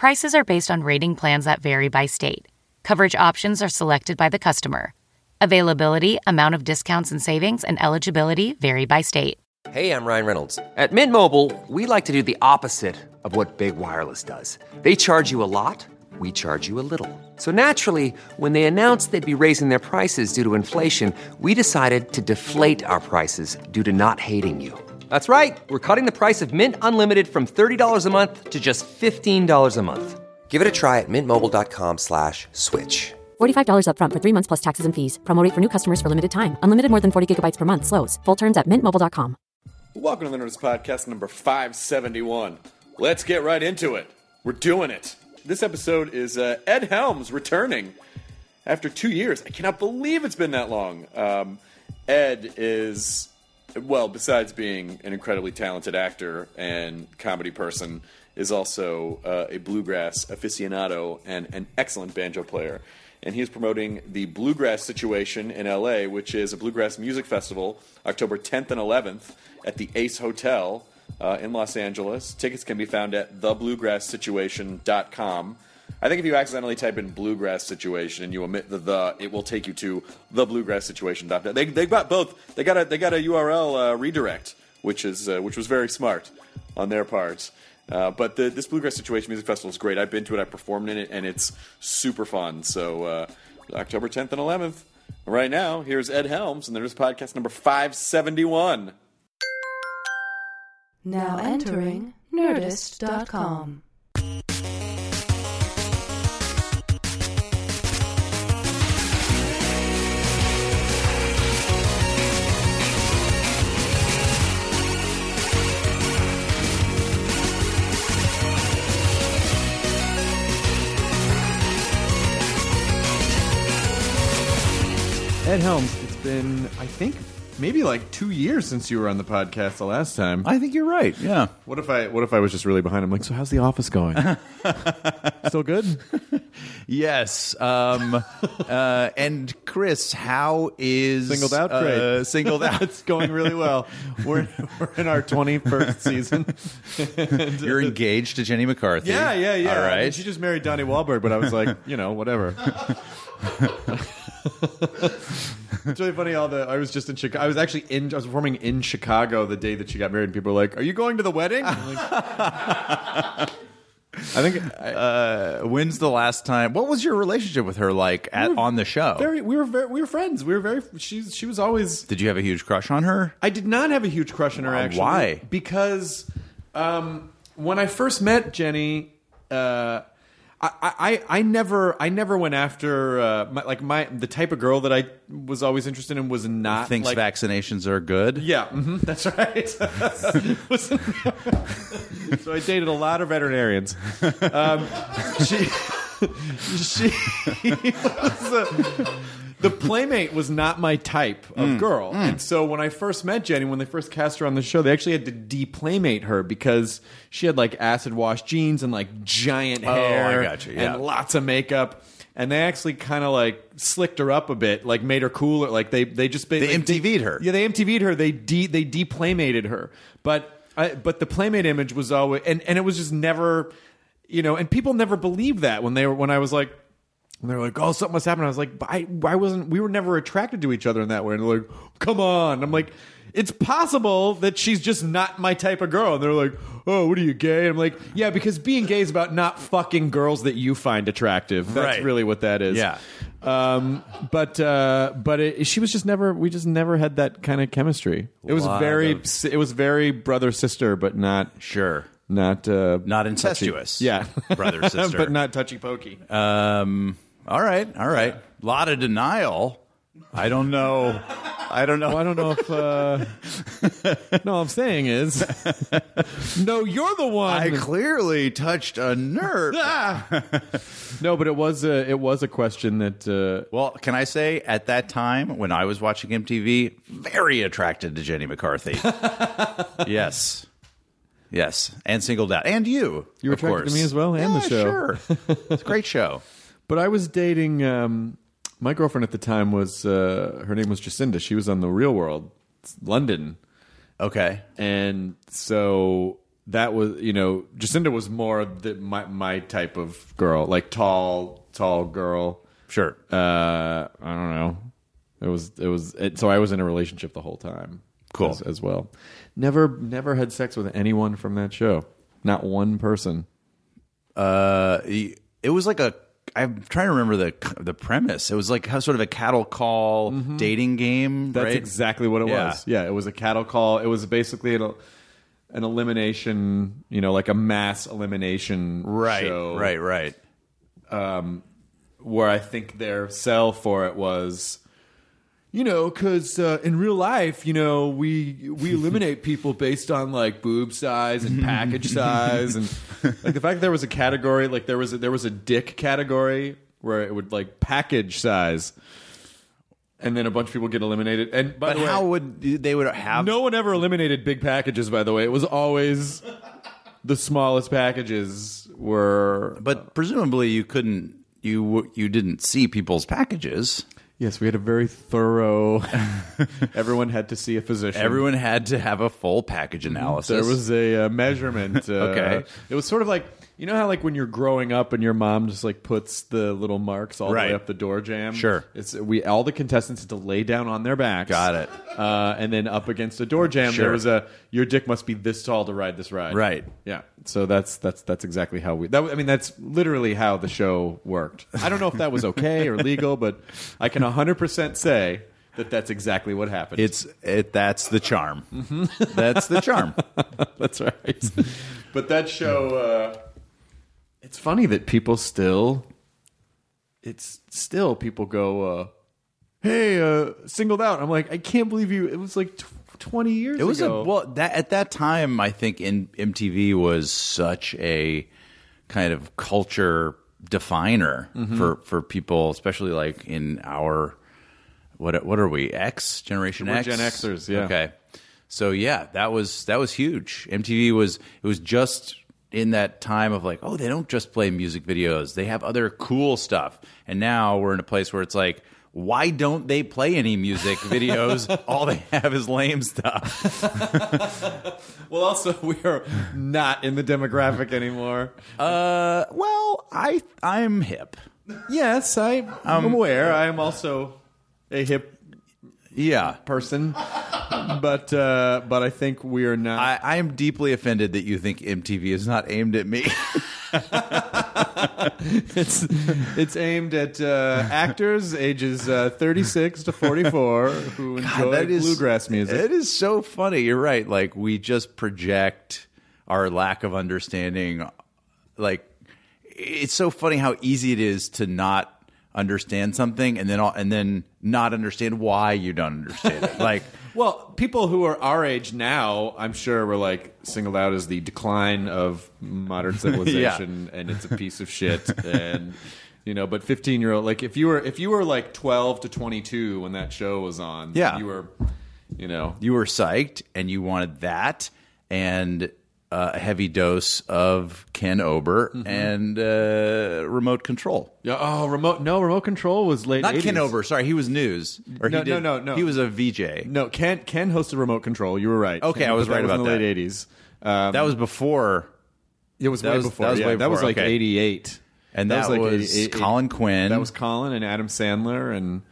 Prices are based on rating plans that vary by state. Coverage options are selected by the customer. Availability, amount of discounts and savings, and eligibility vary by state. Hey, I'm Ryan Reynolds. At Mint Mobile, we like to do the opposite of what Big Wireless does. They charge you a lot, we charge you a little. So naturally, when they announced they'd be raising their prices due to inflation, we decided to deflate our prices due to not hating you. That's right. We're cutting the price of Mint Unlimited from $30 a month to just $15 a month. Give it a try at mintmobile.com slash switch. $45 upfront for three months plus taxes and fees. Promo rate for new customers for limited time. Unlimited more than 40 gigabytes per month. Slows. Full terms at mintmobile.com. Welcome to the Nerdist Podcast number 571. Let's get right into it. We're doing it. This episode is uh, Ed Helms returning after two years. I cannot believe it's been that long. Um, Ed is, well, besides being an incredibly talented actor and comedy person, is also uh, a bluegrass aficionado and an excellent banjo player. And he is promoting the Bluegrass Situation in LA, which is a bluegrass music festival, October 10th and 11th at the Ace Hotel uh, in Los Angeles. Tickets can be found at thebluegrasssituation.com. I think if you accidentally type in bluegrass situation and you omit the the, it will take you to the thebluegrasssituation.com. They they got both. They got a they got a URL uh, redirect, which is uh, which was very smart on their part. Uh, but the, this Bluegrass Situation Music Festival is great. I've been to it, I performed in it, and it's super fun. So, uh, October 10th and 11th. Right now, here's Ed Helms, and there's podcast number 571. Now entering Nerdist.com. Ed Helms, it's been, I think, maybe like two years since you were on the podcast the last time. I think you're right. Yeah. What if I what if I was just really behind I'm Like, so how's the office going? Still good? Yes. Um, uh, and Chris, how is Singled out? Uh, Great. singled out. it's going really well. We're we're in our twenty first season. And, uh, You're engaged to Jenny McCarthy. Yeah, yeah, yeah. All I mean, she just married Donnie Wahlberg, but I was like, you know, whatever. it's really funny. All the I was just in Chicago. I was actually in. I was performing in Chicago the day that she got married. and People were like, "Are you going to the wedding?" I think Uh, when's the last time? What was your relationship with her like at, on the show? very. We were very. We were friends. We were very. She's. She was always. Did you have a huge crush on her? I did not have a huge crush on her. Actually, why? Because um, when I first met Jenny, uh, I, I I never I never went after uh, my, like my the type of girl that I was always interested in was not Thinks like, vaccinations are good. Yeah, hmm that's right. so I dated a lot of veterinarians. Um, she, she was a, the playmate was not my type of mm. girl, mm. and so when I first met Jenny, when they first cast her on the show, they actually had to deplaymate her because she had like acid wash jeans and like giant Oh, I hair gotcha, yeah. and lots of makeup. And they actually kind of like slicked her up a bit, like made her cooler. Like they they just They MTV'd her. Yeah, they MTV'd her. They de they deplaymated her. But I, but the playmate image was always and and it was just never, you know. And people never believed that when they were when I was like. And they're like, "Oh, something must happen." I was like, but "I, I wasn't. We were never attracted to each other in that way." And they're like, "Come on!" I'm like, "It's possible that she's just not my type of girl." And they're like, "Oh, what are you gay?" And I'm like, "Yeah, because being gay is about not fucking girls that you find attractive. That's Right. really what that is." Yeah. Um, but uh, but it, she was just never. We just never had that kind of chemistry. It was Lot very. of- It was very brother sister, but not Sure. not uh, Not touchy. incestuous. Yeah, Brother, sister. but not touchy pokey. Um, all right, all right. A lot of denial. I don't know. I don't know. Well, I don't know if. Uh, no, I'm saying is, no, you're the one. I clearly touched a nerve. Ah! no, but it was a it was a question that. Uh, Well, can I say at that time when I was watching MTV, very attracted to Jenny McCarthy. yes. Yes. And singled out. And you. You were of attracted to course. me as well, and the Yeah, show. Sure. it's a great show. But I was dating um, my girlfriend at the time was uh, her name was Jacinda. She was on the Real World, London, Okay. and so that was you know Jacinda was more the, my my type of girl, like tall, tall girl. Sure. Uh, I don't know. It was it was it, so I was in a relationship the whole time. Cool. as, as well. Never never had sex with anyone from that show. Not one person. Uh, it was like a. I'm trying to remember the the premise. It was like how sort of a cattle call dating game. Mm-hmm. That's right? exactly what it Yeah. was. Yeah, it was a cattle call. It was basically an, an elimination, you know, like a mass elimination right, show. right, right. Where I think their sell for it was, you know, because uh, in real life, you know, we we eliminate people based on like boob size and package size, and like the fact that there was a category, like there was a, there was a dick category where it would like package size. And then a bunch of people get eliminated. And by But the way, how would they would have? No one ever eliminated big packages, by the way. It was always the smallest packages were. But presumably you couldn't. You you didn't see people's packages. Yes, we had a very thorough. everyone had to see a physician. Everyone had to have a full package analysis. There was a uh, measurement. Uh, Okay. It was sort of like you know how like when you're growing up and your mom just like puts the little marks all the Right. way up the door jam. Sure. It's we all the contestants had to lay down on their backs. Got it. Uh, and then up against a door jam, Sure. there was a your dick must be this tall to ride this ride. Right. Yeah. So that's that's that's exactly how we. That I mean that's literally how the show worked. I don't know if that was okay or legal, but I can 100 percent say that that's exactly what happened. It's it. That's the charm. That's the charm. That's right. but that show, uh, it's funny that people still, it's still people go, uh, "Hey, uh, singled out." I'm like, I can't believe you. It was like tw- 20 years. It was ago. a well that at that time. I think in MTV was such a kind of culture definer Mm-hmm. for for people, especially like in our what what are we X Generation We're X Gen Xers, yeah. Okay, so yeah, that was that was huge. MTV was it was just in that time of like, oh, they don't just play music videos; they have other cool stuff. And now we're in a place where it's like. Why don't they play any music videos? All they have is lame stuff. well, also we are not in the demographic anymore. Uh, well, I I'm hip. yes, I, I'm aware. I am also a hip Yeah, person, but uh, but I think we are not. I, I am deeply offended that you think MTV is not aimed at me. It's it's aimed at uh, actors ages uh, 36 to 44 who enjoy that is bluegrass music. It is so funny. You're right. Like we just project our lack of understanding. Like it's so funny how easy it is to not understand something and then and then not understand why you don't understand it. Like Well, people who are our age now, I'm sure, were like singled out as the decline of modern civilization, and it's a piece of shit. And you know, but 15 year old, like if you were if you were like 12 to 22 when that show was on, Yeah. you were, you know, you were psyched and you wanted that and uh, a heavy dose of Ken Ober Mm-hmm. and uh, remote control. yeah. Oh, remote no remote control was late. Not 80s. Ken Ober. Sorry, he was news. No, no, did- no, no. He was a VJ. No, Ken Ken hosted remote control. You were right. Okay, Ken- I was right that about in the that. late 80s. Um, That was before, it was that way was- before. that was yeah, way that was like okay. 88. and that, was, 88 Colin Quinn. That was Colin and Adam Sandler and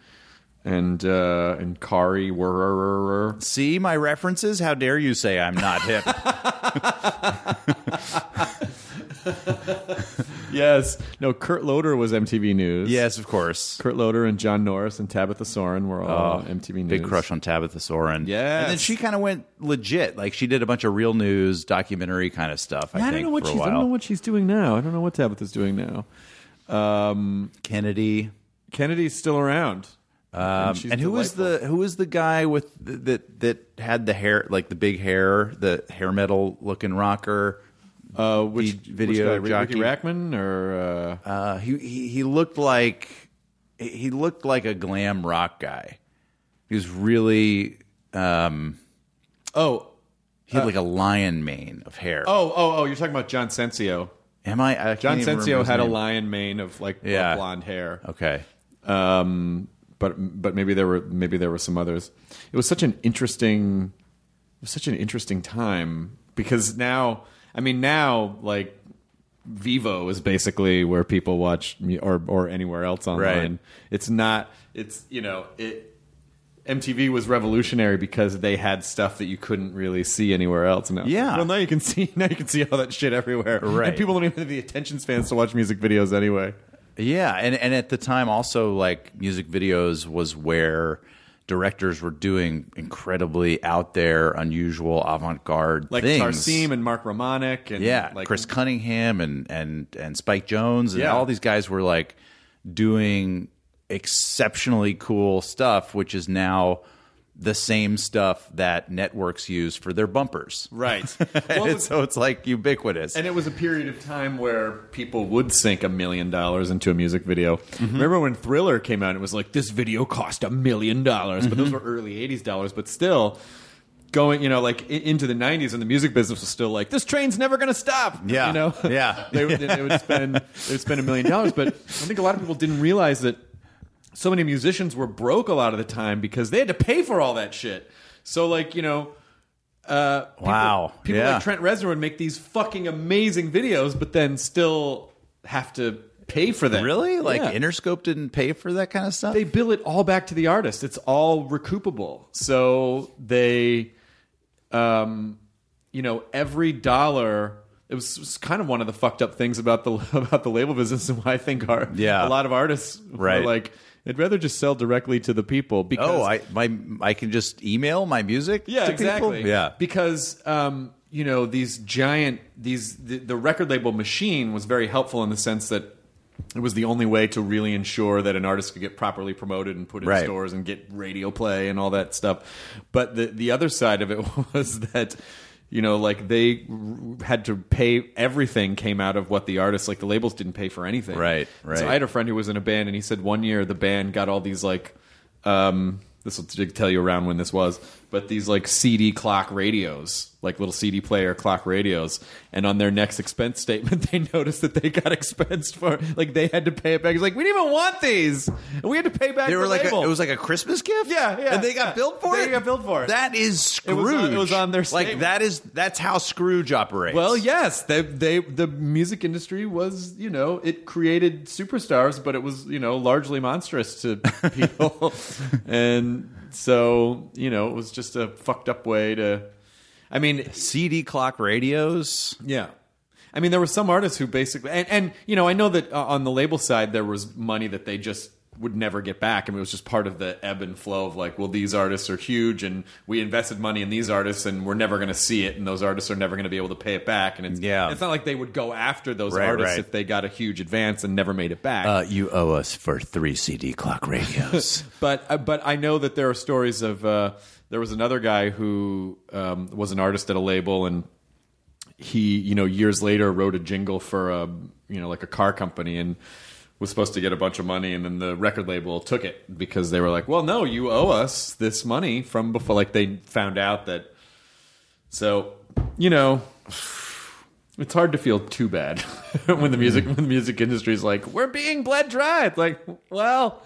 and uh, and Kari were See my references? How dare you say I'm not hip? yes. No, Kurt Loder was MTV News. yes, of course. Kurt Loder and John Norris and Tabitha Soren were all MTV News. Oh, Big crush on Tabitha Soren. Yeah. and then she kind of went legit. Like she did a bunch of real news, documentary kind of stuff. I, I, think don't know what she's. I don't know what she's doing now. I don't know what Tabitha's doing now. Um, Kennedy. Kennedy's still around. Um, she's and who was the who was the guy with the, that that had the hair like the big hair, the hair metal looking rocker? uh, which video which guy, jockey? Riki Rachtman or uh, Uh, he, he he looked like he looked like a glam rock guy. He was really um, oh he had like a lion mane of hair. oh oh oh you're talking about John Sensio. am I? I John Sensio had a lion mane of like Yeah. blonde hair. Okay. um, but but maybe there were maybe there were some others. It was such an interesting, it was such an interesting time because now, I mean, now like Vevo is basically where people watch or or anywhere else online. Right. It's not. It's you know it. MTV was revolutionary because they had stuff that you couldn't really see anywhere else. Now, Yeah. Well, now you can see now you can see all that shit everywhere. Right. And people don't even have the attention spans to watch music videos anyway. Yeah, and and at the time also like music videos was where directors were doing incredibly out there, unusual, avant-garde Like things. Tarsem and Mark Romanek and yeah, like Chris Cunningham and and and Spike Jonze and Yeah. all these guys were like doing exceptionally cool stuff, which is now the same stuff that networks use for their bumpers. Right. And Well, it so it's like ubiquitous. and it was a period of time where people would sink a million dollars into a music video. Mm-hmm. Remember when Thriller came out? It was like this video cost a million dollars, but those mm-hmm. were early '80s dollars. But still, going you know like into the '90s, and the music business was still like this train's never going to stop. Yeah. you know. Yeah. they, they would spend they would spend a million dollars, but I think a lot of people didn't realize that so many musicians were broke a lot of the time because they had to pay for all that shit. So like you know. Uh, people- Wow. People Yeah. like Trent Reznor would make these fucking amazing videos, but then still have to pay for them. really? Like Yeah. Interscope didn't pay for that kind of stuff? they bill it all back to the artist. It's all recoupable. So they, um, you know, every dollar. It was, was kind of one of the fucked up things about the about the label business, and why I think our Yeah. a lot of artists Right. like, I'd rather just sell directly to the people because Oh, I my I can just email my music. yeah, to people? exactly. Yeah, because um, you know these giant these the, the record label machine was very helpful in the sense that it was the only way to really ensure that an artist could get properly promoted and put in Right. stores and get radio play and all that stuff. But the the other side of it was that you know like they r- had to pay everything came out of what the artists like the labels didn't pay for anything. Right, right. So I had a friend who was in a band and he said one year the band got all these like um this will tell you around when this was but these like cd clock radios like little cd player clock radios and on their next expense statement they noticed that they got expensed for like they had to pay it back he's like we didn't even want these and we had to pay back they were the like a, it was like a Christmas gift. Yeah, yeah, and they got yeah. billed for They it. got billed for it. That is It Scrooge. was on- it was on their like that is that's how Scrooge operates. Well, yes, they they the music industry was you know it created superstars, but it was you know largely monstrous to people, and so you know it was just a fucked up way to. I mean, CD clock radios. yeah. I mean, there were some artists who basically, and, and you know, I know that uh, on the label side there was money that they just would never get back. I mean, it was just part of the ebb and flow of like, well, these artists are huge, and we invested money in these artists, and we're never going to see it, and those artists are never going to be able to pay it back. And it's Yeah. it's not like they would go after those Right, artists right. if they got a huge advance and never made it back. Uh, you owe us for three CD clock radios. but uh, but I know that there are stories of uh, there was another guy who um, was an artist at a label and he you know years later wrote a jingle for a you know like a car company and was supposed to get a bunch of money and then the record label took it because they were like well no you owe us this money from before like they found out that so you know it's hard to feel too bad when the hmm. music when the music industry is like we're being bled dry. It's like well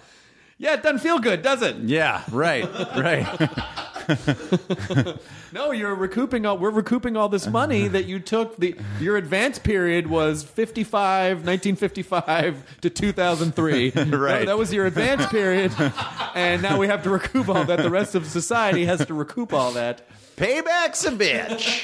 yeah it doesn't feel good does it? Yeah, right, right. No, you're recouping all. We're recouping all this money that you took. The your advance period was 55, 1955 to 2003. Right. That, that was your advance period, and now we have to recoup all that. The rest of society has to recoup all that. Payback's a bitch.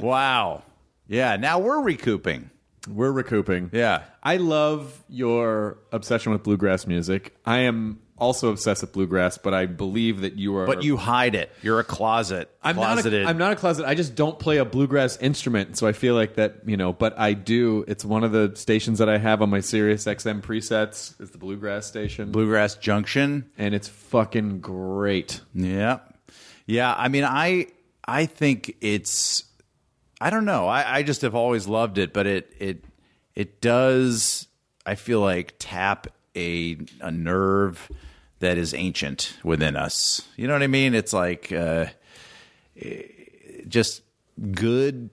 wow. Yeah. Now we're recouping. We're recouping. Yeah. I love your obsession with bluegrass music. I am also obsessed with bluegrass, but I believe that you are. But you hide it. You're a closet. I'm closeted. not. A, I'm not a closet. I just don't play a bluegrass instrument, so I feel like that. You know, but I do. It's one of the stations that I have on my Sirius XM presets. Is the bluegrass station, Bluegrass Junction. and it's fucking great. Yeah, yeah. I mean, I I think it's. I don't know. I, I just have always loved it, but it it it does. I feel like tap a a nerve that is ancient within us. You know what I mean? It's like uh, eh, just good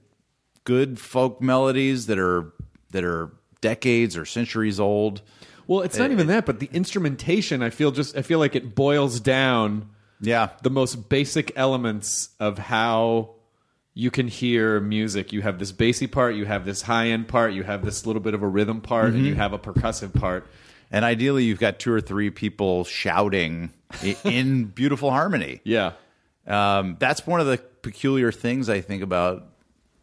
good folk melodies that are that are decades or centuries old. Well, it's not even that, but the instrumentation. I feel just. I feel like it boils down Yeah, the most basic elements of how you can hear music. You have this bassy part, you have this high end part, you have this little bit of a rhythm part, and you have a percussive part. And ideally you've got two or three people shouting in beautiful harmony. Yeah. Um, that's one of the peculiar things I think about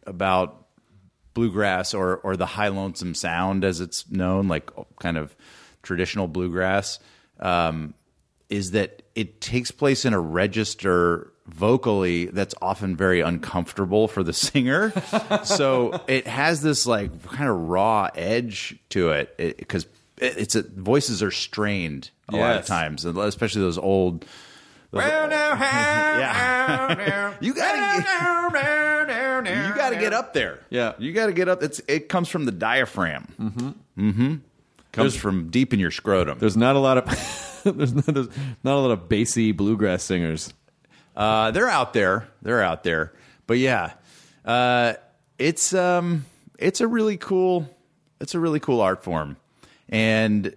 about bluegrass or or the high lonesome sound as it's known, like kind of traditional bluegrass, um, is that it takes place in a register vocally that's often very uncomfortable for the singer. so it has this like kind of raw edge to it because it's a, voices are strained a lot of times, especially those old. those yeah. you gotta get, you gotta get up there. Yeah. you gotta get up. It's it comes from the diaphragm. Mm-hmm. Mm-hmm. Comes from deep in your scrotum. There's not a lot of there's not, there's not a lot of bassy bluegrass singers. Uh, they're out there. They're out there. But yeah, uh, it's um, it's a really cool, it's a really cool art form, and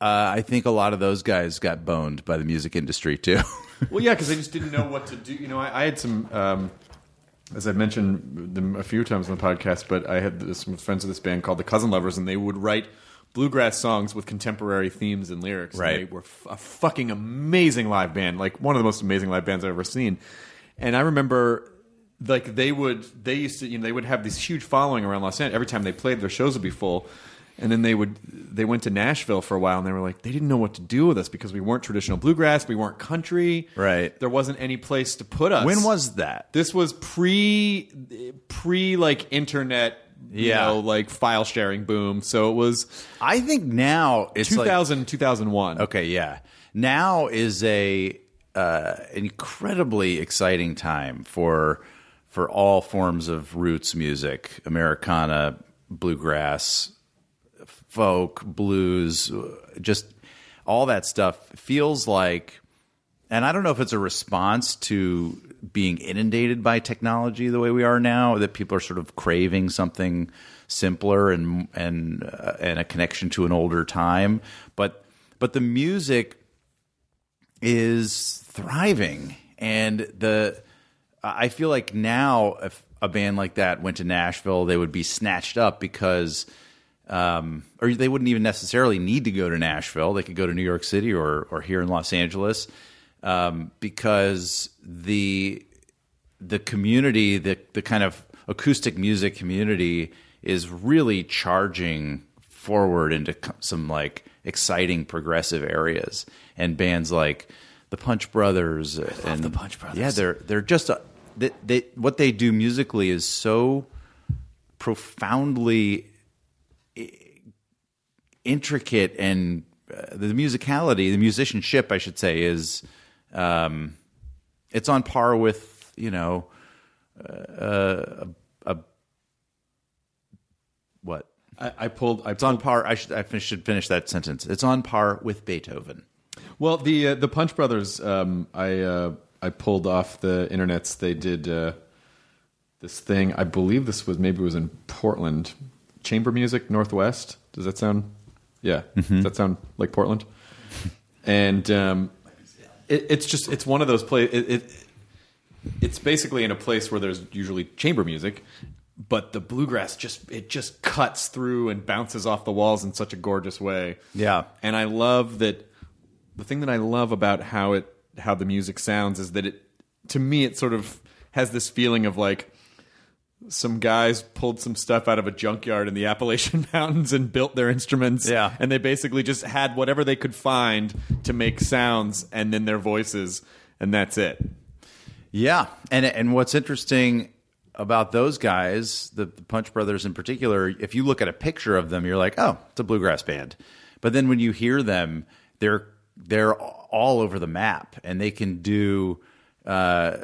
uh, I think a lot of those guys got boned by the music industry too. Well, yeah, because they just didn't know what to do. You know, I, I had some, um, as I've mentioned them a few times on the podcast, but I had this, some friends of this band called the Cousin Lovers, and they would write bluegrass songs with contemporary themes and lyrics. And Right. they were f- a fucking amazing live band, like one of the most amazing live bands I've ever seen. And I remember. Like they would, they used to, you know, they would have this huge following around Los Angeles. Every time they played, their shows would be full. And then they would, they went to Nashville for a while, and they were like, they didn't know what to do with us because we weren't traditional bluegrass, we weren't country, Right. There wasn't any place to put us. when was that? this? Was pre, pre like internet, you Yeah. know, like file sharing boom. So it was I think now it's like 2000, 2001. Okay, yeah. Now is a uh, incredibly exciting time for for all forms of roots music, Americana, bluegrass, folk, blues, just all that stuff feels like and I don't know if it's a response to being inundated by technology the way we are now, that people are sort of craving something simpler and and uh, and a connection to an older time. But but the music is thriving, and the I feel like now if a band like that went to Nashville, they would be snatched up because um, or they wouldn't even necessarily need to go to Nashville. They could go to New York City or or here in Los Angeles um, because the the community, the the kind of acoustic music community, is really charging forward into some like exciting progressive areas, and bands like the Punch Brothers and the Punch Brothers. Yeah, they're they're just a, they, they, what they do musically is so profoundly intricate and uh, the musicality, the musicianship, I should say, is um, it's on par with you know uh, a, a what? I, I pulled. I It's on par. I should I fin- should finish that sentence. It's on par with Beethoven. Well, the uh, the Punch Brothers, um, I uh, I pulled off the internets. They did uh, this thing. I believe this was maybe it was in Portland, chamber music Northwest. Does that sound? Yeah, does that sound like Portland? and um, it, it's just it's one of those places. It, it it's basically in a place where there's usually chamber music, but the bluegrass just it just cuts through and bounces off the walls in such a gorgeous way. Yeah. and I love that. The thing that I love about how it how the music sounds is that it to me it sort of has this feeling of like some guys pulled some stuff out of a junkyard in the Appalachian Mountains and built their instruments. Yeah. and they basically just had whatever they could find to make sounds, and then their voices, and that's it. Yeah, and and what's interesting about those guys, the, the Punch Brothers in particular, if you look at a picture of them, you're like, oh, it's a bluegrass band. But then when you hear them, they're they're all over the map, and they can do. Uh,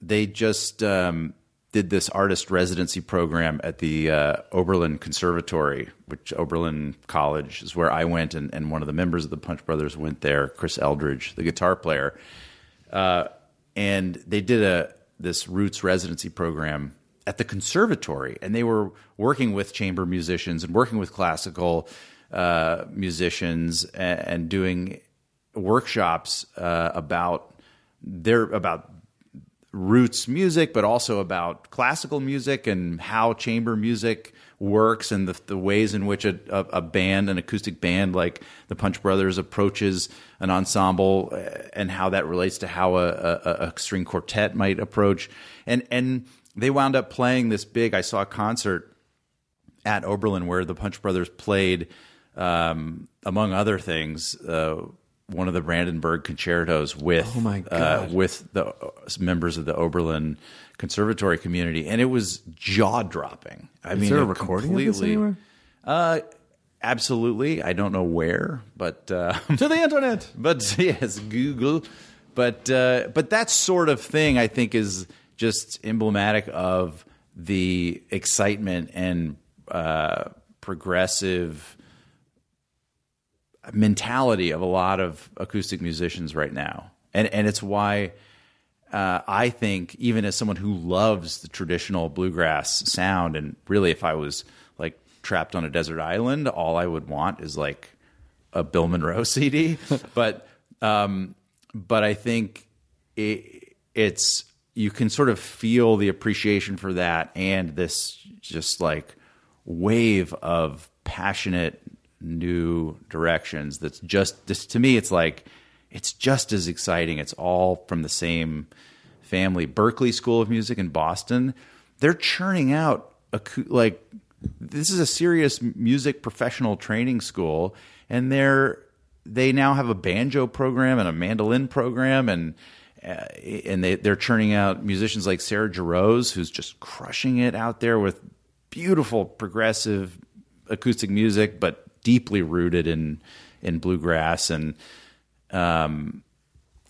they just um, did this artist residency program at the uh, Oberlin Conservatory, which Oberlin College is where I went, and, and one of the members of the Punch Brothers went there, Chris Eldridge, the guitar player. Uh, and they did a this roots residency program at the conservatory, and they were working with chamber musicians and working with classical uh, musicians and, and doing workshops uh, about their about roots music, but also about classical music and how chamber music works and the, the ways in which a, a, band, an acoustic band like the Punch Brothers, approaches an ensemble uh, and how that relates to how a, a, a string quartet might approach. And and they wound up playing this big. I saw a concert at Oberlin where the Punch Brothers played, um, among other things, uh, one of the Brandenburg concertos with Oh my uh, with the uh, members of the Oberlin conservatory community, and it was jaw dropping. I mean, there a recording of this completely- anywhere? Uh, absolutely. I don't know where, but uh, To the internet. but yes, Google. But uh, but that sort of thing, I think, is just emblematic of the excitement and uh, progressive mentality of a lot of acoustic musicians right now, and and it's why. Uh, I think even as someone who loves the traditional bluegrass sound, and really, if I was like trapped on a desert island, all I would want is like a Bill Monroe CD. but um, but I think it, it's you can sort of feel the appreciation for that and this just like wave of passionate new directions. That's just this to me. It's like it's just as exciting. It's all from the same family. Berklee School of Music in Boston. They're churning out a like this is a serious music professional training school, and they're they now have a banjo program and a mandolin program, and uh, and they they're churning out musicians like Sarah Jarosz, who's just crushing it out there with beautiful progressive acoustic music, but deeply rooted in in bluegrass and um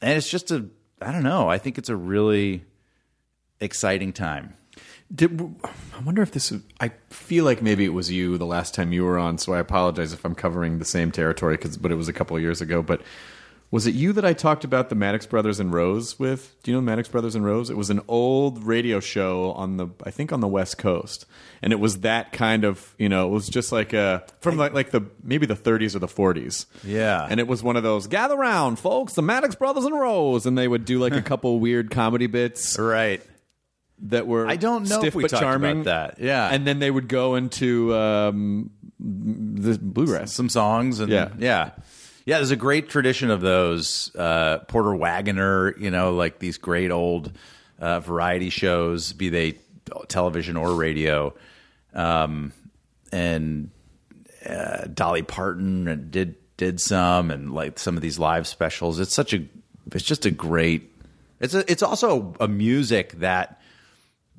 and it's just a I don't know. I think it's a really exciting time. Did, I wonder if this. I feel like maybe it was you the last time you were on, so I apologize if I'm covering the same territory. Cause, but it was a couple of years ago. But was it you that I talked about the Maddox Brothers and Rose with? Do you know Maddox Brothers and Rose? It was an old radio show on the, I think, on the West Coast, and it was that kind of, you know, it was just like a from like like the maybe the 30s or the 40s. Yeah. and it was one of those gather round, folks, the Maddox Brothers and Rose, and they would do like a couple weird comedy bits Right. that were I don't know if we but talked about that. Yeah. and then they would go into um, the bluegrass. some songs and Yeah. yeah yeah there's a great tradition of those uh, porter wagoner you know like these great old uh, variety shows be they television or radio. Um, and uh, dolly parton did did some and like some of these live specials. It's such a it's just a great it's a, it's also a music that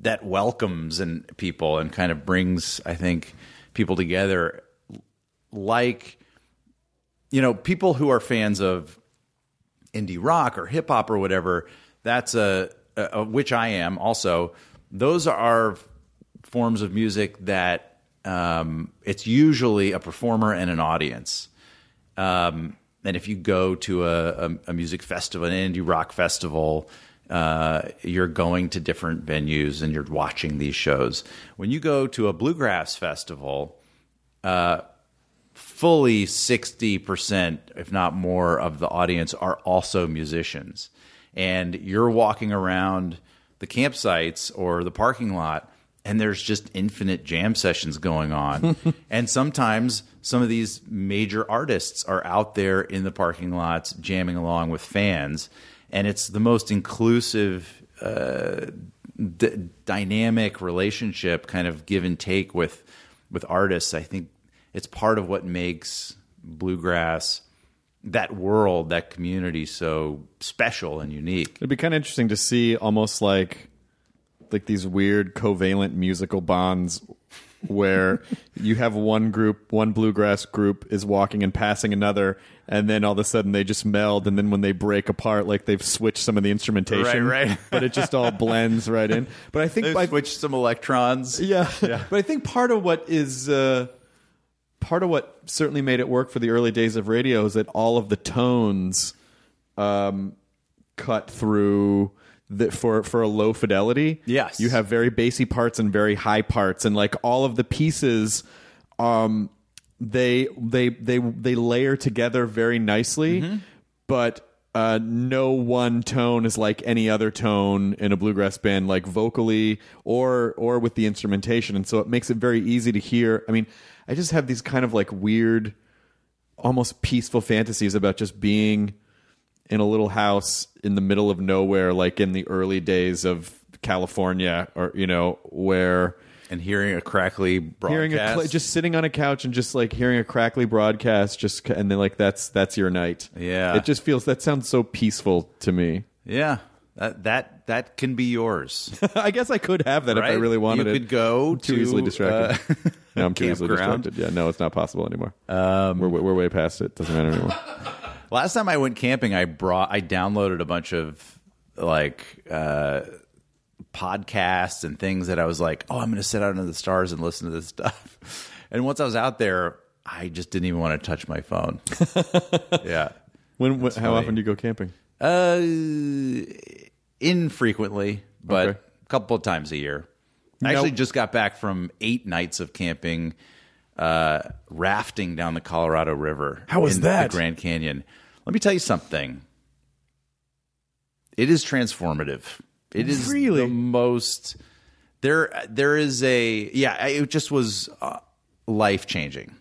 that welcomes and people and kind of brings I think people together. Like you know people who are fans of indie rock or hip hop or whatever that's a, a, which I am also those are forms of music that um, it's usually a performer and an audience um, and if you go to a, a, a music festival, an indie rock festival, uh, you're going to different venues and you're watching these shows. When you go to a bluegrass festival, uh, fully 60%, if not more, of the audience are also musicians. And you're walking around the campsites or the parking lot, and there's just infinite jam sessions going on. and sometimes some of these major artists are out there in the parking lots jamming along with fans. And it's the most inclusive uh, d- dynamic relationship, kind of give and take with with artists. I think it's part of what makes bluegrass that world, that community, so special and unique. It'd be kind of interesting to see almost like like these weird covalent musical bonds where you have one group, one bluegrass group is walking and passing another, and then all of a sudden they just meld, and then when they break apart, like they've switched some of the instrumentation, Right, right. but it just all blends right in. But I think They by, switched some electrons. yeah. yeah. But I think part of what is uh, part of what certainly made it work for the early days of radio is that all of the tones um, cut through the, for for a low fidelity. Yes. you have very bassy parts and very high parts, and like all of the pieces. Um, they they they they layer together very nicely, but uh, no one tone is like any other tone in a bluegrass band, like vocally or or with the instrumentation, and so it makes it very easy to hear. I mean, I just have these kind of like weird, almost peaceful fantasies about just being in a little house in the middle of nowhere, like in the early days of California, or you know where And hearing a crackly broadcast. hearing a cl- just sitting on a couch and just like hearing a crackly broadcast just and then like that's that's your night Yeah. it just feels that sounds so peaceful to me yeah, that that that can be yours. i guess i could have that if i really wanted You it could go I'm too to, easily distracted uh, no i'm too easily campground. distracted yeah no it's not possible anymore um, we're, we're way past it doesn't matter anymore Last time I went camping, I brought I downloaded a bunch of like uh, podcasts and things that I was like, oh, I'm going to sit out under the stars and listen to this stuff. And once I was out there, I just didn't even want to touch my phone. yeah. when, when how funny. often do you go camping Uh, infrequently, but Okay. a couple of times a year. I actually just got back from eight nights of camping, uh, rafting down the Colorado River. How was in that? The Grand Canyon. Let me tell you something. It is transformative. It is Really? the most. There, there is a yeah. It just was uh, life changing.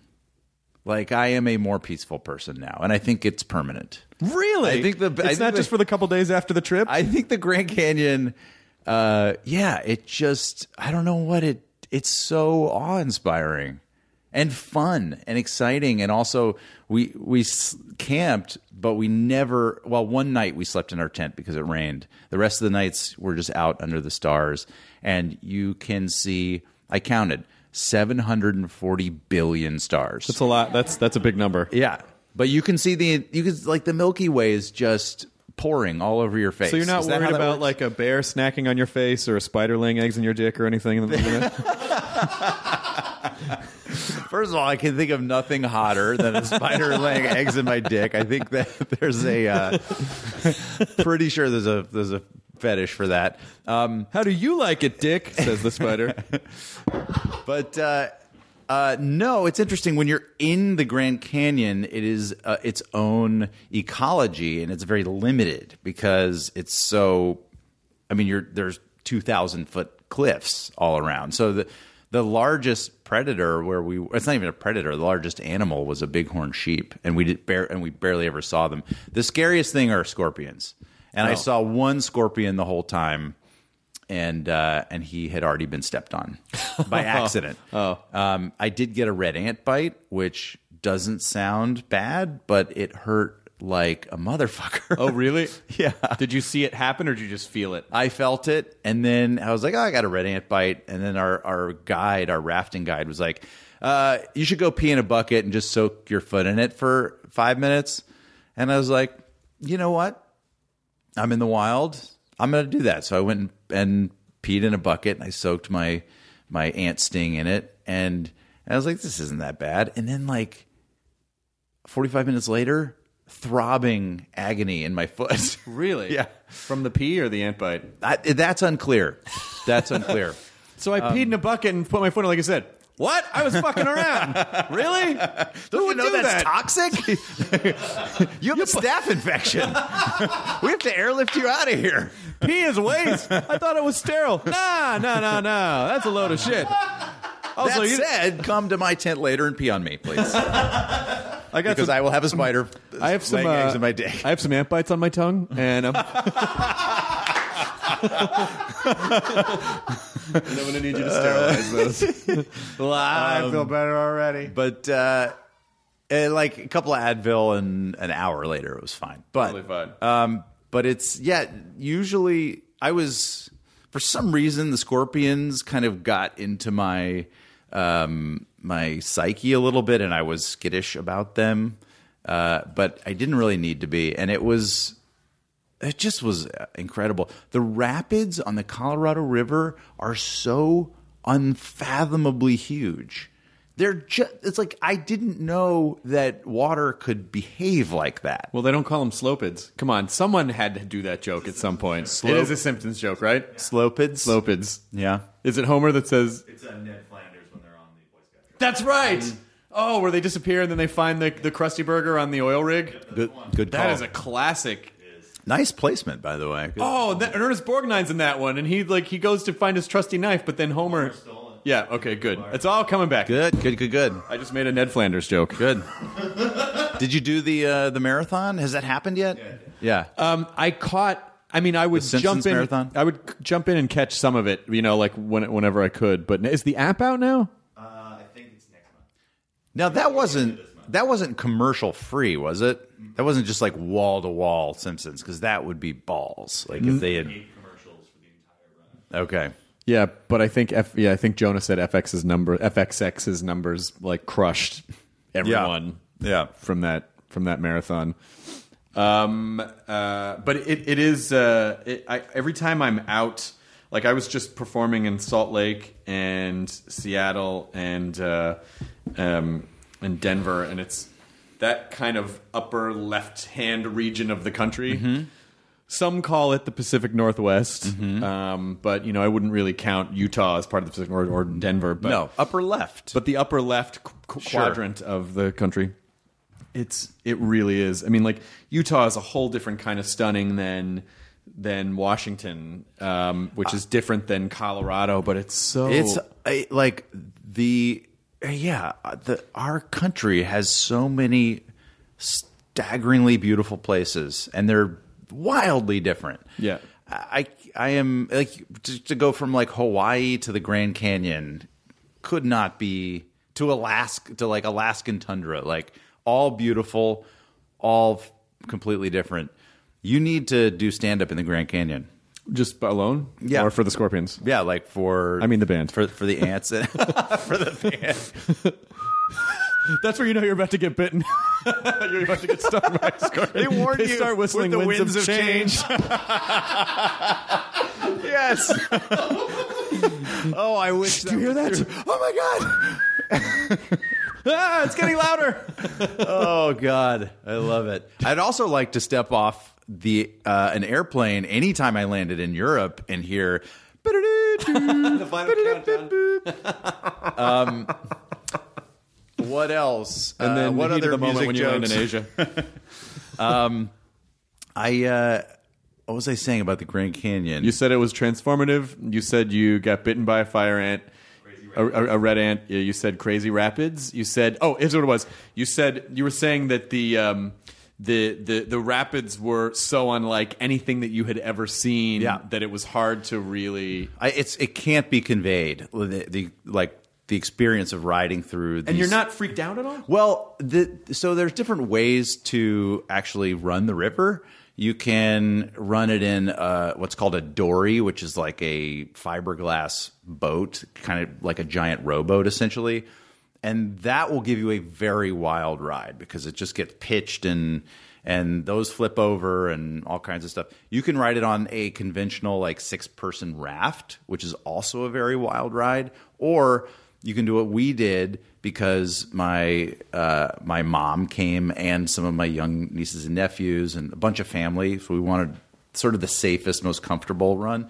Like I am a more peaceful person now, and I think it's permanent. really I think the- it's I think not the- just for the couple days after the trip I think the Grand Canyon, uh, yeah, it just I don't know what it. It's so awe inspiring and fun and exciting, and also we we s- camped, but we never. Well, one night we slept in our tent because it rained. The rest of the nights were just out under the stars, and you can see. I counted. 740 billion stars. that's a lot that's that's a big number Yeah, but you can see the you can like the Milky Way is just pouring all over your face. so you're not Is that worried how that about works? like a bear snacking on your face or a spider laying eggs in your dick or anything in the middle of that? First of all, I can think of nothing hotter than a spider laying eggs in my dick. I think that there's a uh, pretty sure there's a there's a fetish for that. Um, How do you like it, Dick? Says the spider. but uh, uh, no, it's interesting when you're in the Grand Canyon. It is uh, its own ecology, and it's very limited because it's so. I mean, you're there's two thousand foot cliffs all around. So the the largest predator where we it's not even a predator. The largest animal was a bighorn sheep, and we did bare and we barely ever saw them. The scariest thing are scorpions, and I saw one scorpion the whole time and uh, and he had already been stepped on by accident. oh, um, I did get a red ant bite, which doesn't sound bad, but it hurt like a motherfucker. oh, really? yeah. Did you see it happen or did you just feel it? I felt it, and then I was like, "Oh, I got a red ant bite." And then our our guide, our rafting guide, was like, uh, "You should go pee in a bucket and just soak your foot in it for five minutes." And I was like, "You know what? I'm in the wild. I'm going to do that." So I went and, and peed in a bucket, and I soaked my my ant sting in it, and I was like, "This isn't that bad." And then like 45 minutes later, throbbing agony in my foot. Really? Yeah. From the pee or the ant bite? I, that's unclear. That's unclear. So I peed in a bucket and put my foot in like I said. What? I was fucking around. really? Don't you would know do that's that? toxic? you have a staph infection. we have to airlift you out of here. Pee is waste. I thought it was sterile. Nah, nah, nah, nah. That's a load of shit. Also, that you- said, come to my tent later and pee on me, please, I got because some, I will have a spider. I have some uh, eggs in my dick. I have some ant bites on my tongue, and um, I'm going to need you to sterilize those. well, I feel better already. But uh, like a couple of Advil and an hour later, it was fine. But Totally fine. Um, but it's yeah. Usually, I was for some reason the Scorpions kind of got into my um, my psyche a little bit, and I was skittish about them. Uh, but I didn't really need to be, and it was it just was uh, incredible. The rapids on the Colorado River are so unfathomably huge. They're just it's like I didn't know that water could behave like that. Well, they don't call them slopids. Come on, someone had to do that joke at some point. Slope- It is a Simpsons joke, right? Slopids. Slopids. Yeah. Is it Homer that says? It's a Ned Flanders when they're on the Boy Scout. That's right. Oh, where they disappear and then they find the the Krusty Burger on the oil rig. Good good That call. is a classic. Nice placement by the way. Good. Oh, that, Ernest Borgnine's in that one, and he like he goes to find his trusty knife, but then Homer. Yeah. Okay. Good. It's all coming back. Good, good, good, good. I just made a Ned Flanders joke. Good. Did you do the uh, the marathon? Has that happened yet? Yeah. Um, I caught. I mean, I would The jump in. marathon? I would c- jump in and catch some of it. You know, like when, whenever I could. But is the app out now? Uh, I think it's next month. Now that wasn't that wasn't commercial free, was it? That wasn't just like wall to wall Simpsons because that would be balls. Like if they had Eight commercials for the entire run. okay. Yeah, but I think F, yeah, I think Jonah said FX's number, FXX's numbers like crushed everyone. Yeah. from that from that marathon. Um, uh, but it it is uh, it, I, every time I'm out, like I was just performing in Salt Lake and Seattle and uh, um, and Denver, and it's that kind of upper left hand region of the country. Some call it the Pacific Northwest, um, but you know I wouldn't really count Utah as part of the Pacific or, or Denver. But no, upper left. but the upper left qu- Sure. quadrant of the country it's it really is i mean like utah is a whole different kind of stunning than than washington um, which is different than colorado but it's so It's I, like the Uh, yeah, uh, the our country has so many staggeringly beautiful places and they're wildly different. Yeah. I I am like to, to go from like Hawaii to the Grand Canyon could not be to Alaska to like Alaskan tundra like all beautiful, all completely different. You need to do stand up in the Grand Canyon. Just alone Yeah. or for the scorpions Yeah, like for I mean the band. for for the ants and for the band. that's where you know you're about to get bitten you're about to get stung by a scorpion They warned you start whistling with the winds, winds of of change, yes. oh, I wish. Did you hear that Oh my god. ah, it's getting louder Oh god, I love it. I'd also like to step off the uh, an airplane anytime I landed in Europe and hear. Um, What else? and then uh, what the other the moment music when you land in asia um, I uh, what was I saying about the Grand Canyon? You said it was transformative. You said you got bitten by a fire ant, a, a, a red ant. You said crazy rapids. You said, oh, here's what it was. You said you were saying that the um, the the the rapids were so unlike anything that you had ever seen Yeah. that it was hard to really. I, it's it can't be conveyed. The, the like the experience of riding through. These, And you're not freaked out at all. Well, the, so there's different ways to actually run the river. You can run it in uh, what's called a dory, which is like a fiberglass boat, kind of like a giant rowboat, essentially. And that will give you a very wild ride because it just gets pitched and and those flip over and all kinds of stuff. You can ride it on a conventional like six person raft, which is also a very wild ride, or you can do what we did because my uh, my mom came and some of my young nieces and nephews and a bunch of family. So we wanted sort of the safest, most comfortable run.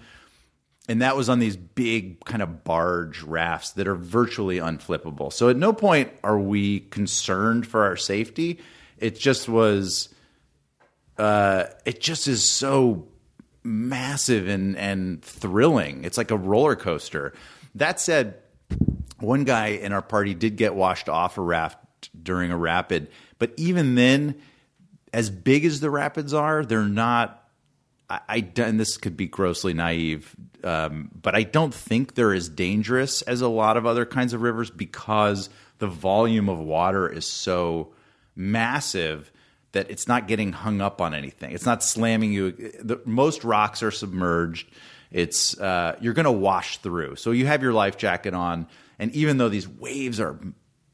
And that was on these big kind of barge rafts that are virtually unflippable. So at no point are we concerned for our safety. It just was uh, it just is so massive and and thrilling. It's like a roller coaster. That said, one guy in our party did get washed off a raft during a rapid, but even then, as big as the rapids are, they're not I, I and this could be grossly naive, um, but I don't think they're as dangerous as a lot of other kinds of rivers because the volume of water is so massive that it's not getting hung up on anything. It's not slamming you. The, most rocks are submerged. It's uh, you're going to wash through. So you have your life jacket on, and even though these waves are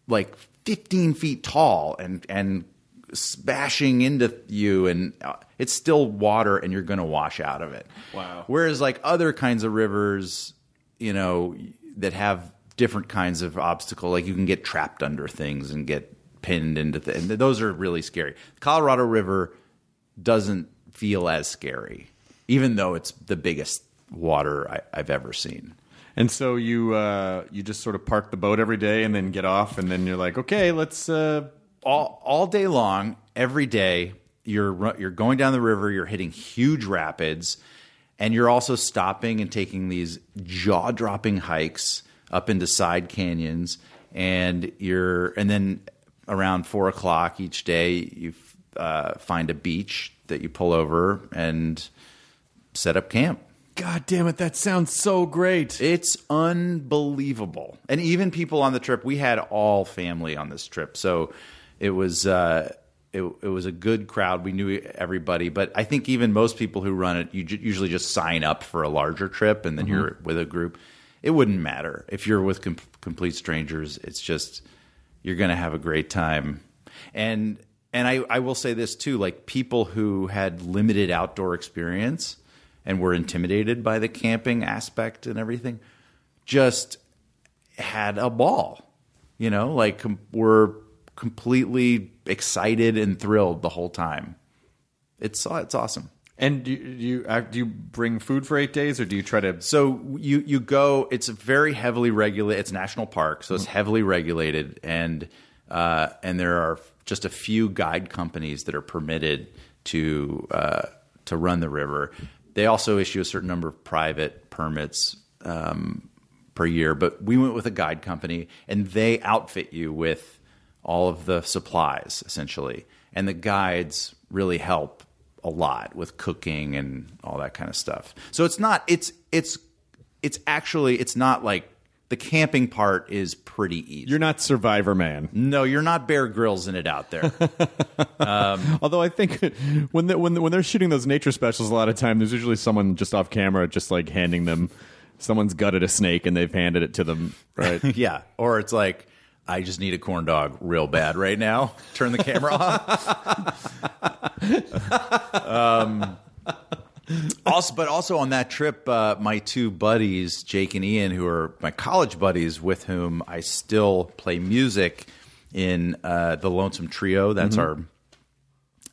like 15 feet tall and and smashing into you and uh, it's still water and you're going to wash out of it. Wow. Whereas like other kinds of rivers, you know, that have different kinds of obstacle like you can get trapped under things and get pinned into th- and those are really scary. Colorado River doesn't feel as scary even though it's the biggest water I, I've ever seen. And so you uh, you just sort of park the boat every day and then get off, and then you're like, okay, let's. Uh, all all day long, every day, you're you're going down the river, you're hitting huge rapids, and you're also stopping and taking these jaw dropping hikes up into side canyons, and you're and then around four o'clock each day, you uh, find a beach that you pull over and set up camp. God damn it, that sounds so great. It's unbelievable. And even people on the trip, we had all family on this trip. So it was uh, it, it was a good crowd. We knew everybody, but I think even most people who run it, you ju- usually just sign up for a larger trip and then you're with a group. It wouldn't matter if you're with com- complete strangers. It's just you're going to have a great time. And and I, I will say this too, like people who had limited outdoor experience and were intimidated by the camping aspect and everything, just had a ball. You know, like were completely excited and thrilled the whole time. It's it's awesome. And do you, do you uh, do you bring food for eight days, or do you try to? So you you go. It's very heavily regulated. It's national park, so it's heavily regulated, and uh, and there are just a few guide companies that are permitted to uh, to run the river. They also issue a certain number of private permits um, per year, but we went with a guide company, and they outfit you with all of the supplies essentially, and the guides really help a lot with cooking and all that kind of stuff. So it's not it's it's it's actually it's not like the camping part is pretty easy. You're not Survivorman. no, you're not Bear Grylls in it out there. Um, Although I think when they, when when they're shooting those nature specials, a lot of time there's usually someone just off camera, just like handing them. Someone's gutted a snake and they've handed it to them. Right. yeah, or it's like I just need a corn dog real bad right now. Turn the camera off. um, also, but also on that trip, uh, my two buddies, Jake and Ian, who are my college buddies, with whom I still play music in uh, the Lonesome Trio. That's our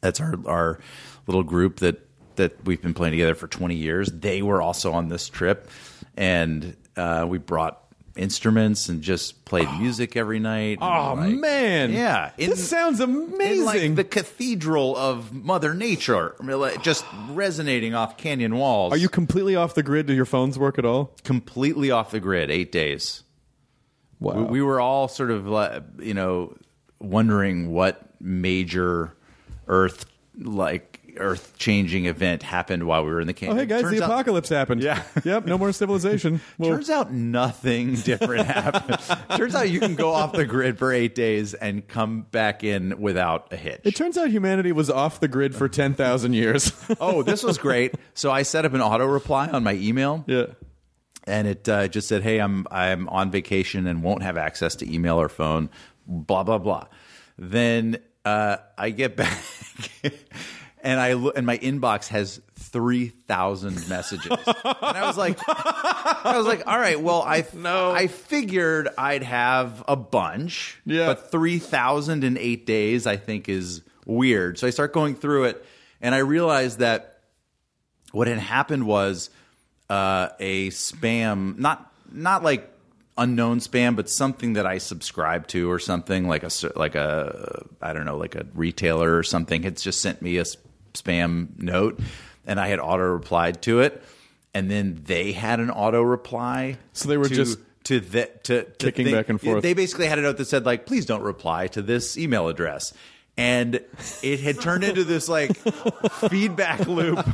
that's our our little group that that we've been playing together for 20 years. They were also on this trip, and uh, we brought instruments and just played oh. music every night. Oh Like, man, yeah, in- this sounds in amazing. like the cathedral of Mother Nature, I mean, like, just resonating off canyon walls. Are you completely off the grid? Do your phones work at all? completely off the grid? Eight days. Wow. We, we were all sort of, like, you know, wondering what major Earth like Earth changing event happened while we were in the camp. oh, hey guys, Turns the out- apocalypse happened. Yeah. yep. No more civilization. Well, Turns out nothing different happened. Turns out you can go off the grid for eight days and come back in without a hitch. it turns out humanity was off the grid for ten thousand years. oh, this was great. So I set up an auto reply on my email. yeah. and it uh, just said, "Hey, I'm I'm on vacation and won't have access to email or phone." Blah blah blah. Then uh, I get back, and I and my inbox has three thousand messages, and I was like, I was like, all right, well, I No. I figured I'd have a bunch, Yeah. but three thousand in eight days, I think, is weird. So I start going through it, and I realized that what had happened was uh, a spam, not not like unknown spam, but something that I subscribed to or something like a like a I don't know like a retailer or something had just sent me a spam note, and I had auto replied to it, and then they had an auto reply. So they were to- just to the, to, to kicking back and forth. They basically had a note that said like, "Please don't reply to this email address." And it had turned into this like feedback loop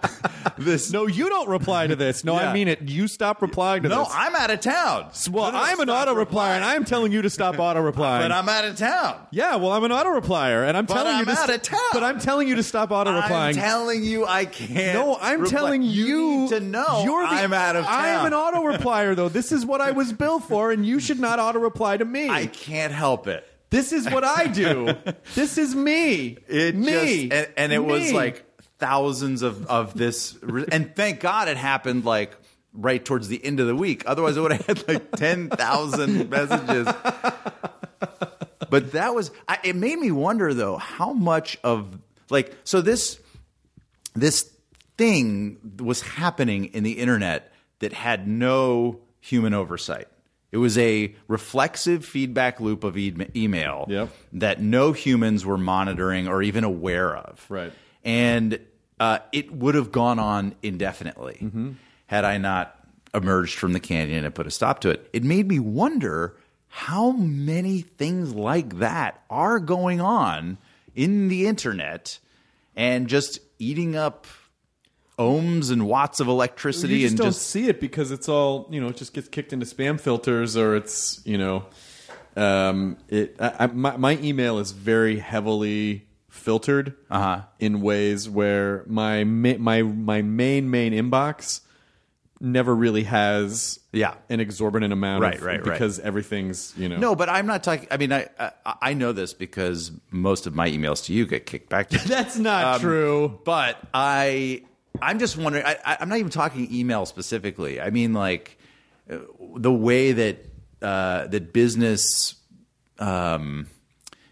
this. No, you don't reply to this. No, Yeah. I mean it. You stop replying to no, this. No, I'm out of town. well, No, I'm an auto replier, and I'm telling you to stop auto replying. But I'm out of town. yeah, well, I'm an auto replier, and I'm But telling you I'm to out st- of town. But I'm telling you to stop auto replying. I'm telling you, I can't. no, I'm reply. telling you, need to know you're the, I'm out of town. I'm an auto replier, though. This is what I was built for, and you should not auto reply to me. I can't help it. This is what I do. this is me. It me, just and, and it was like thousands of of this, and thank God it happened like right towards the end of the week. Otherwise, I would have had like ten thousand messages. But that was I, it. Made me wonder though how much of like so this this thing was happening in the internet that had no human oversight. It was a reflexive feedback loop of e- email Yep. that no humans were monitoring or even aware of. Right. And uh, it would have gone on indefinitely Mm-hmm. had I not emerged from the canyon and put a stop to it. It made me wonder how many things like that are going on in the internet and just eating up ohms and watts of electricity you just and don't just see it because it's all you know. It just gets kicked into spam filters, or it's you know, um, it. I, I, my, my email is very heavily filtered Uh-huh. in ways where my ma- my my main main inbox never really has Yeah. an exorbitant amount Right, of, right, right. because everything's you know No, but I'm not talking. I mean, I, I I know this because most of my emails to you get kicked back to. that's not Um, true. But I, I'm just wondering. I, I- I'm not even talking email specifically. I mean, like uh, the way that uh, that business, um,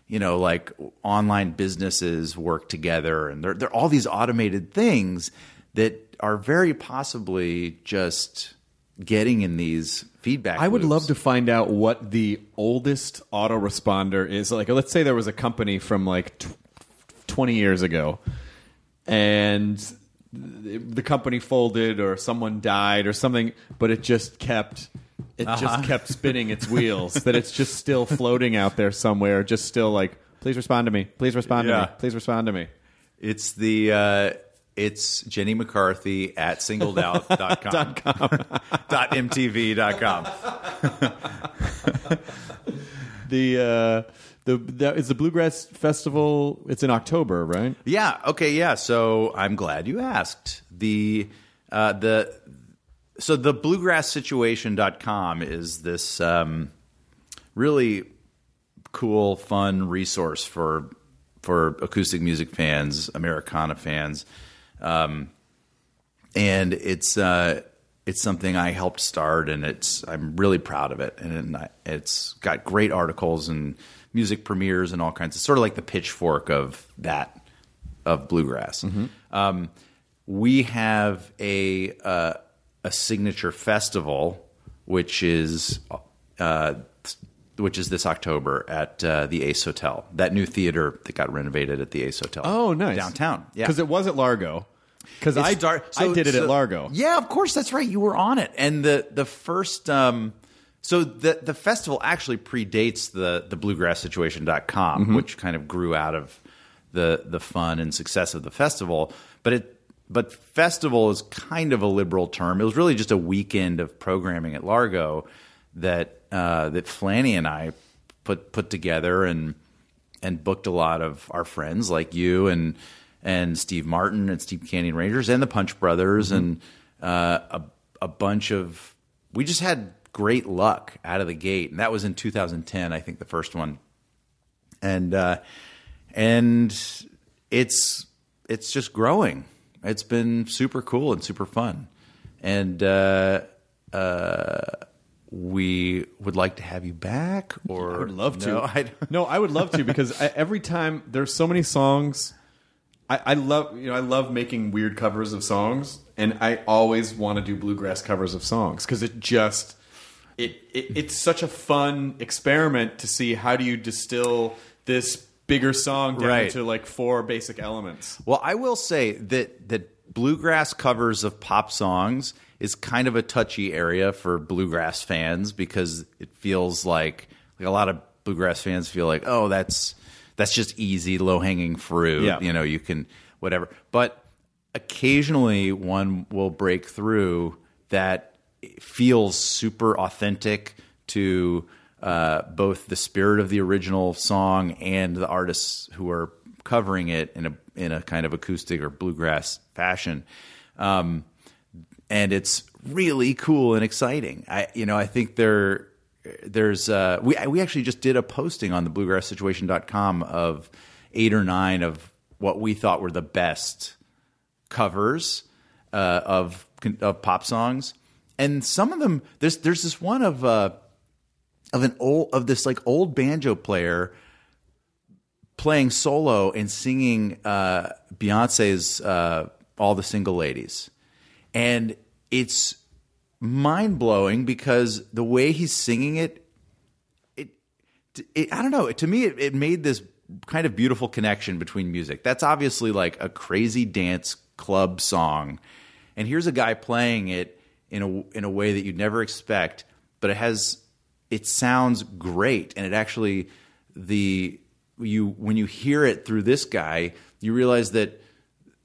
you know, like online businesses work together, and they're they're all these automated things that are very possibly just getting in these feedback. I would loops. love to find out what the oldest autoresponder is. Like, let's say there was a company from like tw- 20 years ago, and the company folded or someone died or something, but it just kept. It just kept spinning its wheels. that it's just still floating out there somewhere. Just still like, please respond to me. Please respond to me. Please respond to me. It's the uh, it's Jenny McCarthy at singledout.com dot mtv.com. The uh, the that is the bluegrass festival. It's in October, right? Yeah, okay, yeah. So I'm glad you asked. The uh, the so the bluegrasssituation.com is this um, really cool, fun resource for for acoustic music fans, Americana fans, um, and it's uh, it's something I helped start, and it's I'm really proud of it, and I- it's got great articles and music premieres and all kinds. It's sort of like the pitchfork of that of bluegrass. Um, we have a uh, a signature festival, which is uh, which is this October at uh, the Ace Hotel, that new theater that got renovated at the Ace Hotel. Oh, nice downtown. Yeah, because it was at Largo. Because I start- I did it so- at Largo. Yeah, of course, that's right. You were on it, and the the first. Um, so the the festival actually predates the the bluegrasssituation.com, Mm-hmm. which kind of grew out of the the fun and success of the festival. But it but festival is kind of a liberal term. It was really just a weekend of programming at Largo that uh, that Flanny and I put put together and and booked a lot of our friends like you and and Steve Martin and Steep Canyon Rangers and the Punch Brothers and uh, a a bunch of we just had great luck out of the gate and that was in 2010 I think the first one and uh, and it's it's just growing. It's been super cool and super fun, and uh, uh, we would like to have you back. Or I would love to. No, I, no, I would love to because I, every time there's so many songs. I, I love you know I love making weird covers of songs, and I always want to do bluegrass covers of songs because it just it, it it's such a fun experiment to see how do you distill this bigger song down Right. to like four basic elements. Well, I will say that that bluegrass covers of pop songs is kind of a touchy area for bluegrass fans because it feels like like a lot of bluegrass fans feel like, oh, that's that's just easy, low hanging fruit. Yeah. You know, you can whatever. But occasionally one will break through that feels super authentic to uh, both the spirit of the original song and the artists who are covering it in a in a kind of acoustic or bluegrass fashion. Um, and it's really cool and exciting. I you know I think there there's uh, we we actually just did a posting on the bluegrasssituation.com of eight or nine of what we thought were the best covers uh, of of pop songs, and some of them there's there's this one of uh, of an old of this like old banjo player playing solo and singing uh, Beyonce's uh, "All the Single Ladies," and it's mind blowing because the way he's singing it, it, it I don't know. To me, it, it made this kind of beautiful connection between music. That's obviously like a crazy dance club song, and here's a guy playing it in a in a way that you'd never expect, but it has it sounds great, and it actually the you when you hear it through this guy, you realize that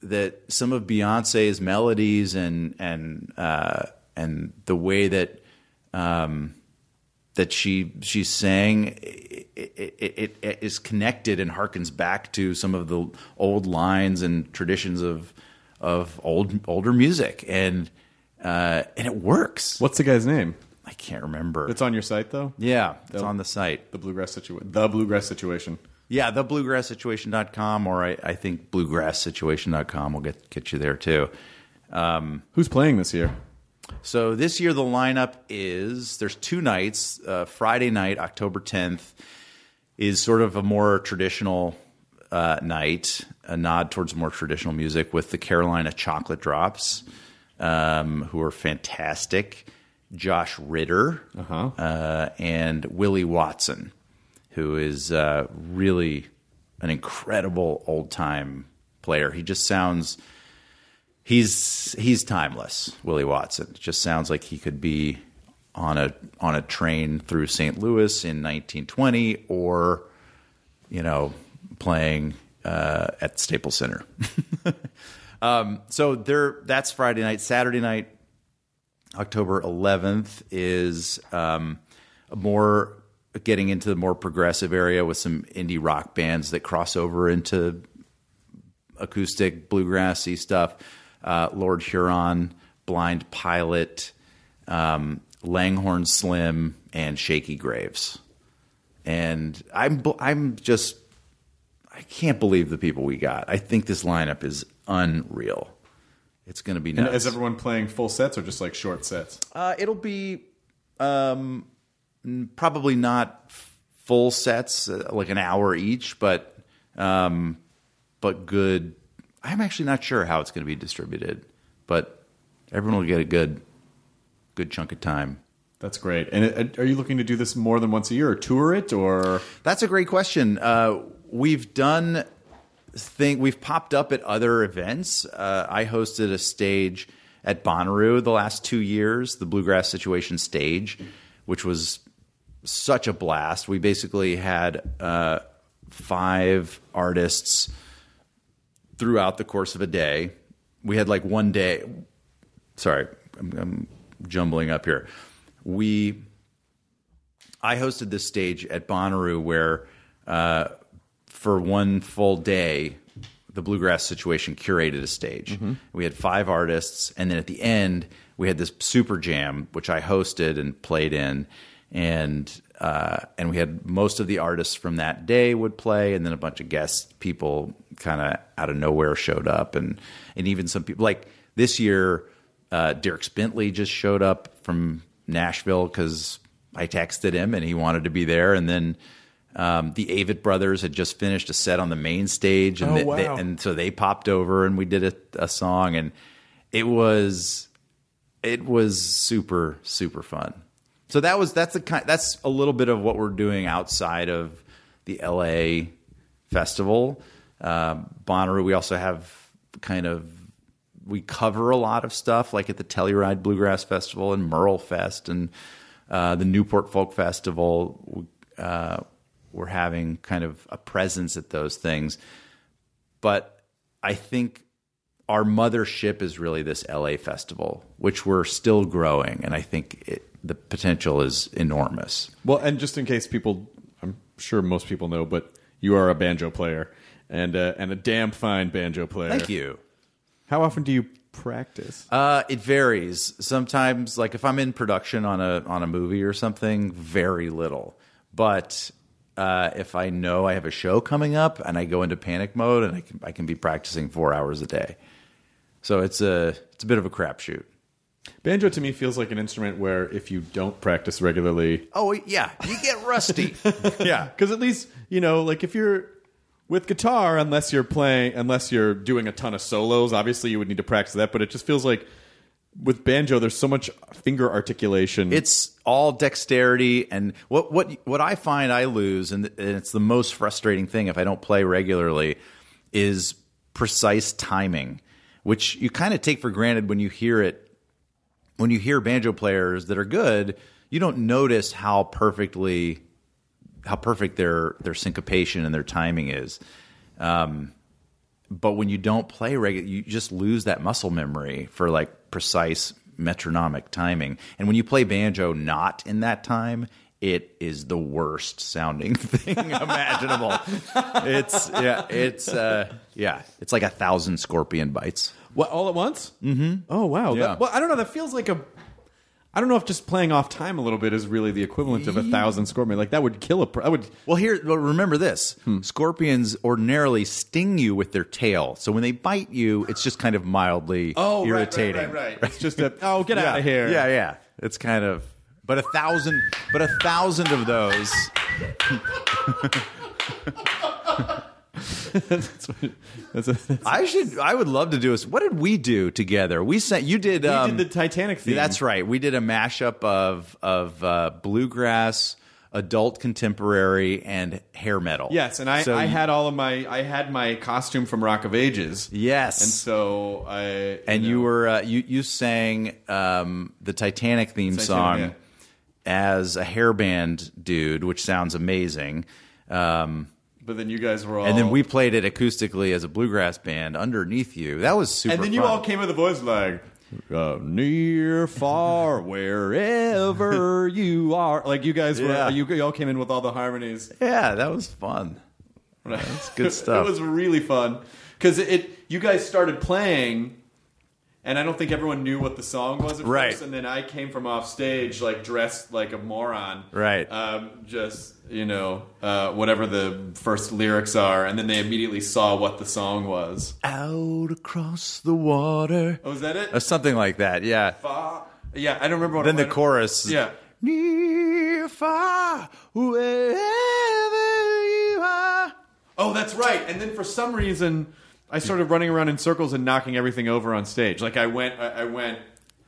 that some of Beyonce's melodies and and uh, and the way that um, that she she sang it, it, it is connected and harkens back to some of the old lines and traditions of of old older music. And uh, and it works. What's the guy's name? I can't remember. It's on your site though. yeah, it's on the site. The bluegrass situation. The bluegrass situation. Yeah, the bluegrasssituation.com or I, I think bluegrasssituation.com will get get you there too. Um, Who's playing this year? So this year the lineup is there's two nights. Uh, Friday night, October 10th, is sort of a more traditional uh, night, a nod towards more traditional music with the Carolina Chocolate Drops, um, who are fantastic. Josh Ritter uh, and Willie Watson, who is uh, really an incredible old time player. He just sounds he's he's timeless. Willie Watson it just sounds like he could be on a on a train through St. Louis in 1920, or you know, playing uh, at Staples Center. um, so there, that's Friday night. Saturday night, October 11th, is um, more getting into the more progressive area with some indie rock bands that cross over into acoustic bluegrassy stuff. Uh, Lord Huron, Blind Pilot, um, Langhorne Slim, and Shakey Graves. And I'm I'm just I can't believe the people we got. I think this lineup is unreal. It's going to be And is everyone playing full sets or just like short sets? Uh, it'll be um, probably not full sets, uh, like an hour each, but um, but good. I'm actually not sure how it's going to be distributed, but everyone will get a good good chunk of time. That's great. And it, are you looking to do this more than once a year or tour it or? That's a great question. Uh, we've done thing. We've popped up at other events. Uh, I hosted a stage at Bonnaroo the last two years, the Bluegrass Situation stage, which was such a blast. We basically had uh, five artists throughout the course of a day. We had like one day. Sorry, I'm, I'm jumbling up here. We I hosted this stage at Bonnaroo where, uh, for one full day, the bluegrass situation curated a stage. We had five artists, and then at the end, we had this super jam, which I hosted and played in, and uh, and we had most of the artists from that day would play, and then a bunch of guest people kind of out of nowhere showed up, and and even some people like this year, uh, Dierks Bentley just showed up from Nashville because I texted him and he wanted to be there, and then. Um, the Avett brothers had just finished a set on the main stage, and Oh, they- wow. they- and so they popped over and we did a, a song, and it was it was super super fun. So that was that's the kind that's a little bit of what we're doing outside of the LA festival. Um, Bonnaroo, we also have kind of we cover a lot of stuff like at the Telluride Bluegrass Festival and MerleFest and uh, the Newport Folk Festival. Uh, we're having kind of a presence at those things, but I think our mothership is really this LA festival, which we're still growing, and I think it, the potential is enormous. Well, and just in case people, I'm sure most people know, but you are a banjo player and uh, and a damn fine banjo player. Thank you. How often do you practice? Uh, it varies. Sometimes, like if I'm in production on a on a movie or something, very little. But uh, if I know I have a show coming up and I go into panic mode, and I can I can be practicing four hours a day. So it's a it's a bit of a crapshoot. Banjo to me feels like an instrument where if you don't practice regularly, Oh yeah, you get rusty. yeah, because at least you know, like if you're with guitar, unless you're playing, unless you're doing a ton of solos, obviously you would need to practice that. But it just feels like with banjo, there's so much finger articulation. it's all dexterity and what what what I find I lose and, and it's the most frustrating thing if I don't play regularly is precise timing which you kind of take for granted when you hear it when you hear banjo players that are good you don't notice how perfectly how perfect their their syncopation and their timing is um, but when you don't play regular, you just lose that muscle memory for like precise metronomic timing. And when you play banjo not in that time, it is the worst sounding thing imaginable. it's yeah, it's uh, yeah, it's like a thousand scorpion bites. what all at once. Mm-hmm. Oh wow. Yeah. That- well, I don't know. That feels like a. I don't know if just playing off time a little bit is really the equivalent of a thousand scorpion. Like that would kill a. pr- I would. Well, here, well, remember this: hmm. scorpions ordinarily sting you with their tail. So when they bite you, it's just kind of mildly oh, irritating. right, It's just a. Oh, get out of here. Yeah, yeah. It's kind of, but a thousand, but a thousand of those. That's a, that's I should. I would love to do this. What did we do together? We sent. You did. we um, did the Titanic theme. That's right. We did a mashup of of uh, bluegrass, adult contemporary, and hair metal. Yes, and I, So I had all of my I had my costume from Rock of Ages. Yes. and so I and know, you were uh, you you sang um, the Titanic theme Titanic, song yeah. as a hairband dude, which sounds amazing. Um, but then you guys were all and then we played it acoustically as a bluegrass band underneath you. That was super. and then you fun. all came with a voice like uh, near, far, wherever you are. Like you guys were, Yeah. you, you all came in with all the harmonies. Yeah, that was fun. That's good stuff. it was really fun because it, it. You guys started playing, and I don't think everyone knew what the song was at Right. first. And then I came from off stage like dressed like a moron, Right. Um, just you know uh, whatever the first lyrics are, and then they immediately saw what the song was. Out across the water, Oh, was that it? or something like that. Yeah. Far- yeah, I don't remember. What Then the chorus. Yeah. Near, far, wherever you are. Oh, that's right. And then for some reason, I started running around in circles and knocking everything over on stage. Like I went, I, I went.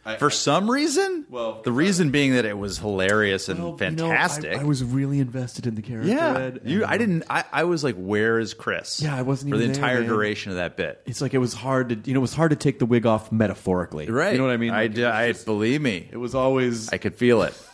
I, For some reason? Well, the reason being that it was hilarious and Well, you know, fantastic. I, I was really invested in the character. yeah. Ed, You, and I didn't, I, I was like, where is Chris? Yeah, I wasn't For the even there, entire man. duration of that bit. It's like it was hard to, you know, it was hard to take the wig off metaphorically. Right. You know what I mean? I, Like, d- it was I just- believe me. it was always. I could feel it.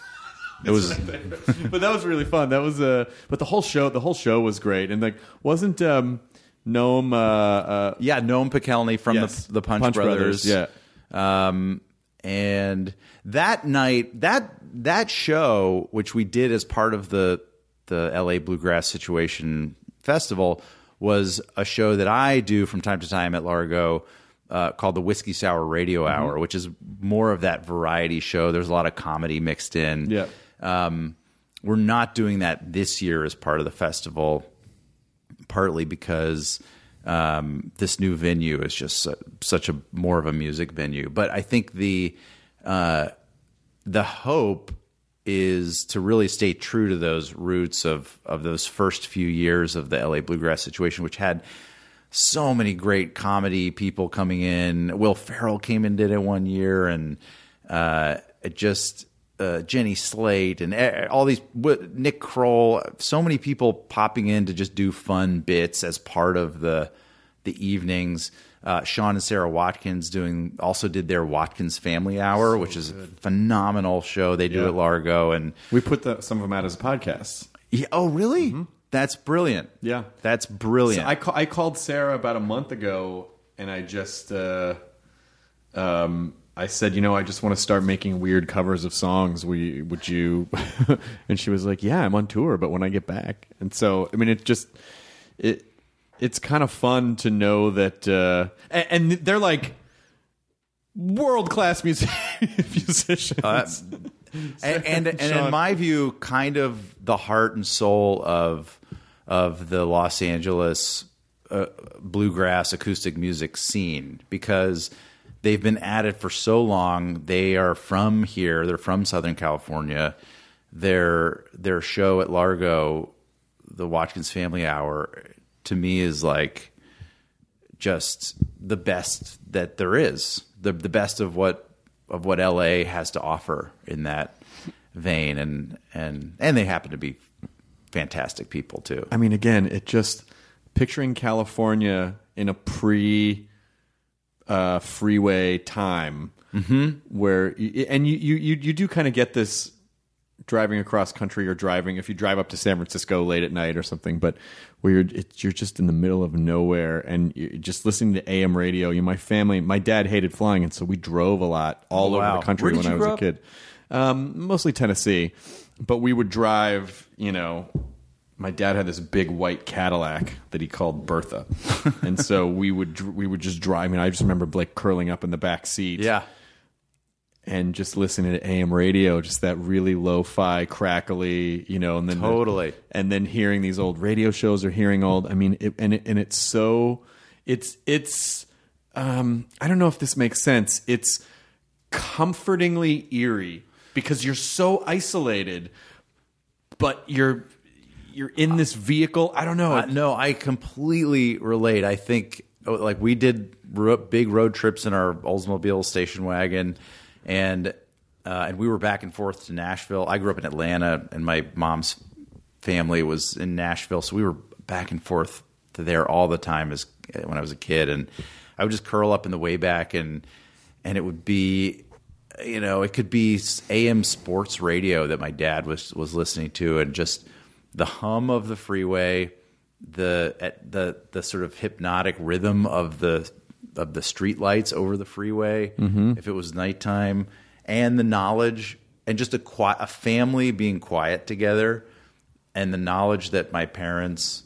It was, but that was really fun. That was uh, but the whole show, the whole show was great, and like wasn't um, Noam uh, uh, yeah, Noam Pikelny from Yes. the, the Punch, Punch Brothers. Brothers, Um, and that night, that that show, which we did as part of the the LA Bluegrass Situation Festival, was a show that I do from time to time at Largo. Uh, called the Whiskey Sour Radio Mm-hmm. Hour, which is more of that variety show. There's a lot of comedy mixed in. Yeah. Um, we're not doing that this year as part of the festival, partly because um, this new venue is just su- such a more of a music venue. But I think the uh, the hope is to really stay true to those roots of of those first few years of the LA bluegrass situation, which had so many great comedy people coming in. Will Ferrell came and did it one year, and uh, it just uh, Jenny Slate and eh, all these Nick Kroll. So many people popping in to just do fun bits as part of the the evenings. Uh, Sean and Sarah Watkins doing also did their Watkins Family Hour, which is a phenomenal show they do Yeah. at Largo. And we put the, some of them out as podcasts. yeah, oh, really? That's brilliant. Yeah. that's brilliant. So I, ca- I called Sarah about a month ago and I just uh, um, I said, you know, I just want to start making weird covers of songs. We would you? and she was like, Yeah, I'm on tour, but when I get back, and so I mean, it just it it's kind of fun to know that, uh, and, and they're like world class music musicians. Uh, and and, and in my view, kind of the heart and soul of of the Los Angeles uh, bluegrass acoustic music scene because they've been at it for so long. They are from here. They're from Southern California. Their their show at Largo, the Watkins Family Hour, to me is like just the best that there is. The the best of what of what LA has to offer in that vein and and and they happen to be fantastic people too. I mean, again, it just picturing California in a pre uh, freeway time where, y- and you, you, you, you do kind of get this driving across country or driving if you drive up to San Francisco late at night or something, but where you're it's, you're just in the middle of nowhere and you're just listening to AM radio. You, know, my family, my dad hated flying, and so we drove a lot all Oh, over the country when I was a up? kid. Um, mostly Tennessee, but we would drive. You know, my dad had this big white Cadillac that he called Bertha, and so we would we would just drive. I mean, I just remember Blake curling up in the back seat, Yeah. and just listening to AM radio, just that really lo-fi, crackly, you know, and then the- Totally. and then hearing these old radio shows or hearing old. I mean, it, and it, and it's so, it's it's. Um, I don't know if this makes sense. It's comfortingly eerie because you're so isolated, but you're you're in this vehicle. I don't know. Uh, no, I completely relate. I think oh, like we did ro- big road trips in our Oldsmobile station wagon, and uh, and we were back and forth to Nashville. I grew up in Atlanta, and my mom's family was in Nashville, so we were back and forth to there all the time as when I was a kid, and I would just curl up in the way back, and and it would be. You know, it could be AM sports radio that my dad was was listening to, and just the hum of the freeway, the at the the sort of hypnotic rhythm of the of the street lights over the freeway mm-hmm. if it was nighttime and the knowledge and just a qui- a family being quiet together and the knowledge that my parents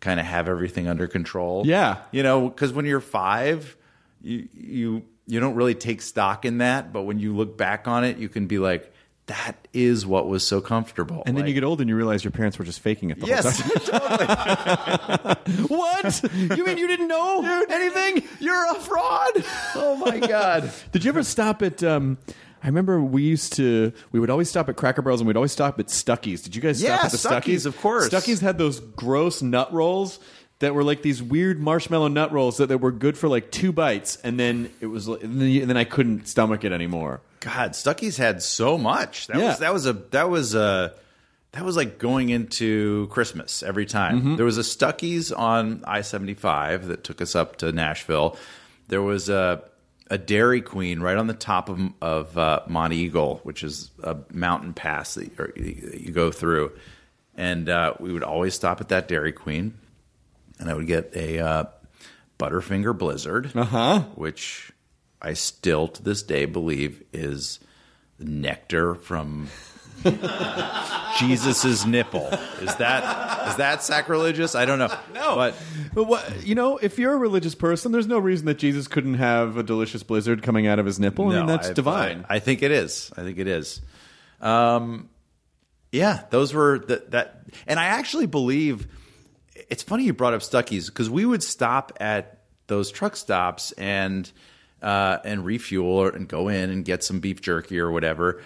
kind of have everything under control Yeah. you know because when you're 5 you you you don't really take stock in that but when you look back on it you can be like that is what was so comfortable and then Like- you get old and you realize your parents were just faking it the whole Yes, time. what? You mean you didn't know anything? You're a fraud. Oh my god. Did you ever stop at? Um, I remember we used to. We would always stop at Cracker Barrels, and we'd always stop at Stuckey's. Did you guys Yeah, stop at the Stuckey's, Stuckey's? of course. Stuckey's had those gross nut rolls that were like these weird marshmallow nut rolls that, that were good for like two bites, and then it was, and then, and then I couldn't stomach it anymore. God, Stuckey's had so much. That Yeah. was that was a that was a that was like going into Christmas every time. Mm-hmm. There was a Stuckey's on I seventy five that took us up to Nashville. There was a a Dairy Queen right on the top of of uh, Monteagle, which is a mountain pass that you, that you go through, and uh, we would always stop at that Dairy Queen, and I would get a uh, Butterfinger Blizzard, uh-huh. which I still to this day believe is nectar from Jesus's nipple. Is that is that sacrilegious? I don't know. No, but But what you know, if you're a religious person, there's no reason that Jesus couldn't have a delicious blizzard coming out of his nipple. I mean, that's I- divine. I, I think it is. I think it is. Um, yeah, those were that that, and I actually believe it's funny you brought up Stuckey's because we would stop at those truck stops and uh, and refuel or, and go in and get some beef jerky or whatever.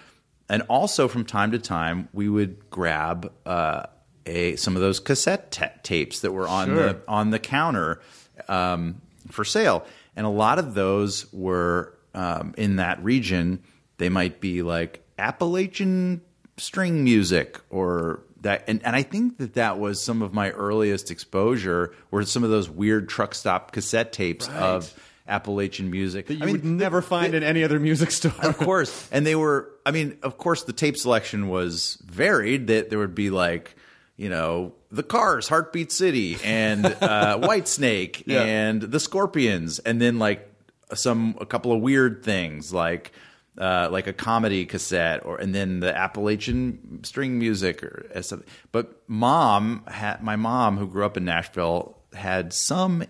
And also from time to time, we would grab uh, a some of those cassette ta- tapes that were on the on the counter um, for sale, and a lot of those were um, in that region. They might be like Appalachian string music or that and, and I think that that was some of my earliest exposure were some of those weird truck stop cassette tapes of Appalachian music that you would never find in any other music store. of course. And they were, I mean, of course, the tape selection was varied. That there would be like, you know, the Cars, Heartbeat City, and uh, Whitesnake, Yeah. and the Scorpions, and then like some a couple of weird things like uh, like a comedy cassette, or and then the Appalachian string music, or uh, something. But mom had my mom who grew up in Nashville had some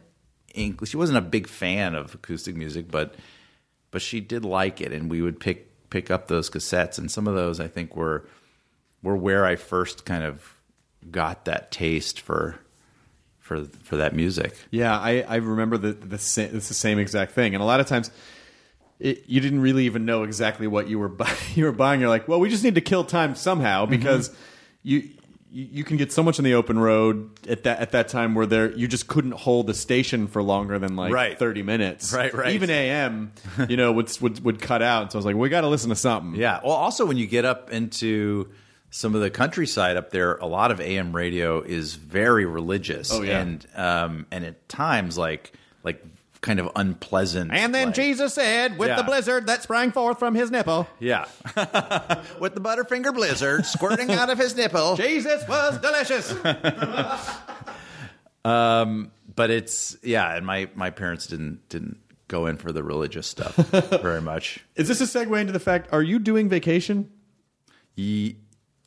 English. She wasn't a big fan of acoustic music, but but she did like it, and we would pick pick up those cassettes, and some of those I think were were where I first kind of got that taste for for for that music. Yeah, I, I remember the the sa- it's the same exact thing, and a lot of times. It, you didn't really even know exactly what you were bu- you were buying. You're like, well, we just need to kill time somehow Mm-hmm. because you you you can get so much on the open road at that at that time where there you just couldn't hold the station for longer than like Right. thirty minutes. Right, right. Even AM, you know, would would would cut out. So I was like, we got to listen to something. Yeah. Well, also when you get up into some of the countryside up there, a lot of AM radio is very religious. Oh, yeah. and um, and at times like like kind of unpleasant. And then like- Jesus said, with Yeah. the blizzard that sprang forth from his nipple, Yeah, with the Butterfinger Blizzard squirting out of his nipple. Jesus was delicious. um, But it's yeah, and my my parents didn't didn't go in for the religious stuff very much. Is this a segue into the fact? Are you doing vacation? Ye-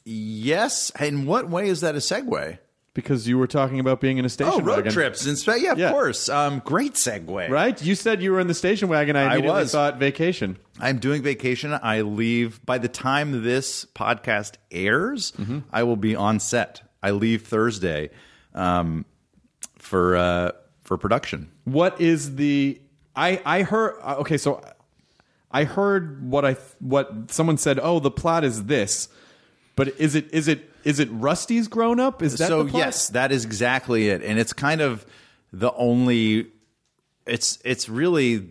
yes. In what way is that a segue? Because you were talking about being in a station Oh, road wagon. trips and stuff. Yeah, of Yeah. course. Um, great segue. Right? You said you were in the station wagon. I I immediately was. thought vacation. I'm doing vacation. I leave by the time this podcast airs. Mm-hmm. I will be on set. I leave Thursday um, for uh, for production. What is the? I I heard. uh, Okay, so I heard what I what someone said. Oh, the plot is this. But is it is it is it Rusty's grown up? Is that so yes, that is exactly it, and it's kind of the only. It's it's really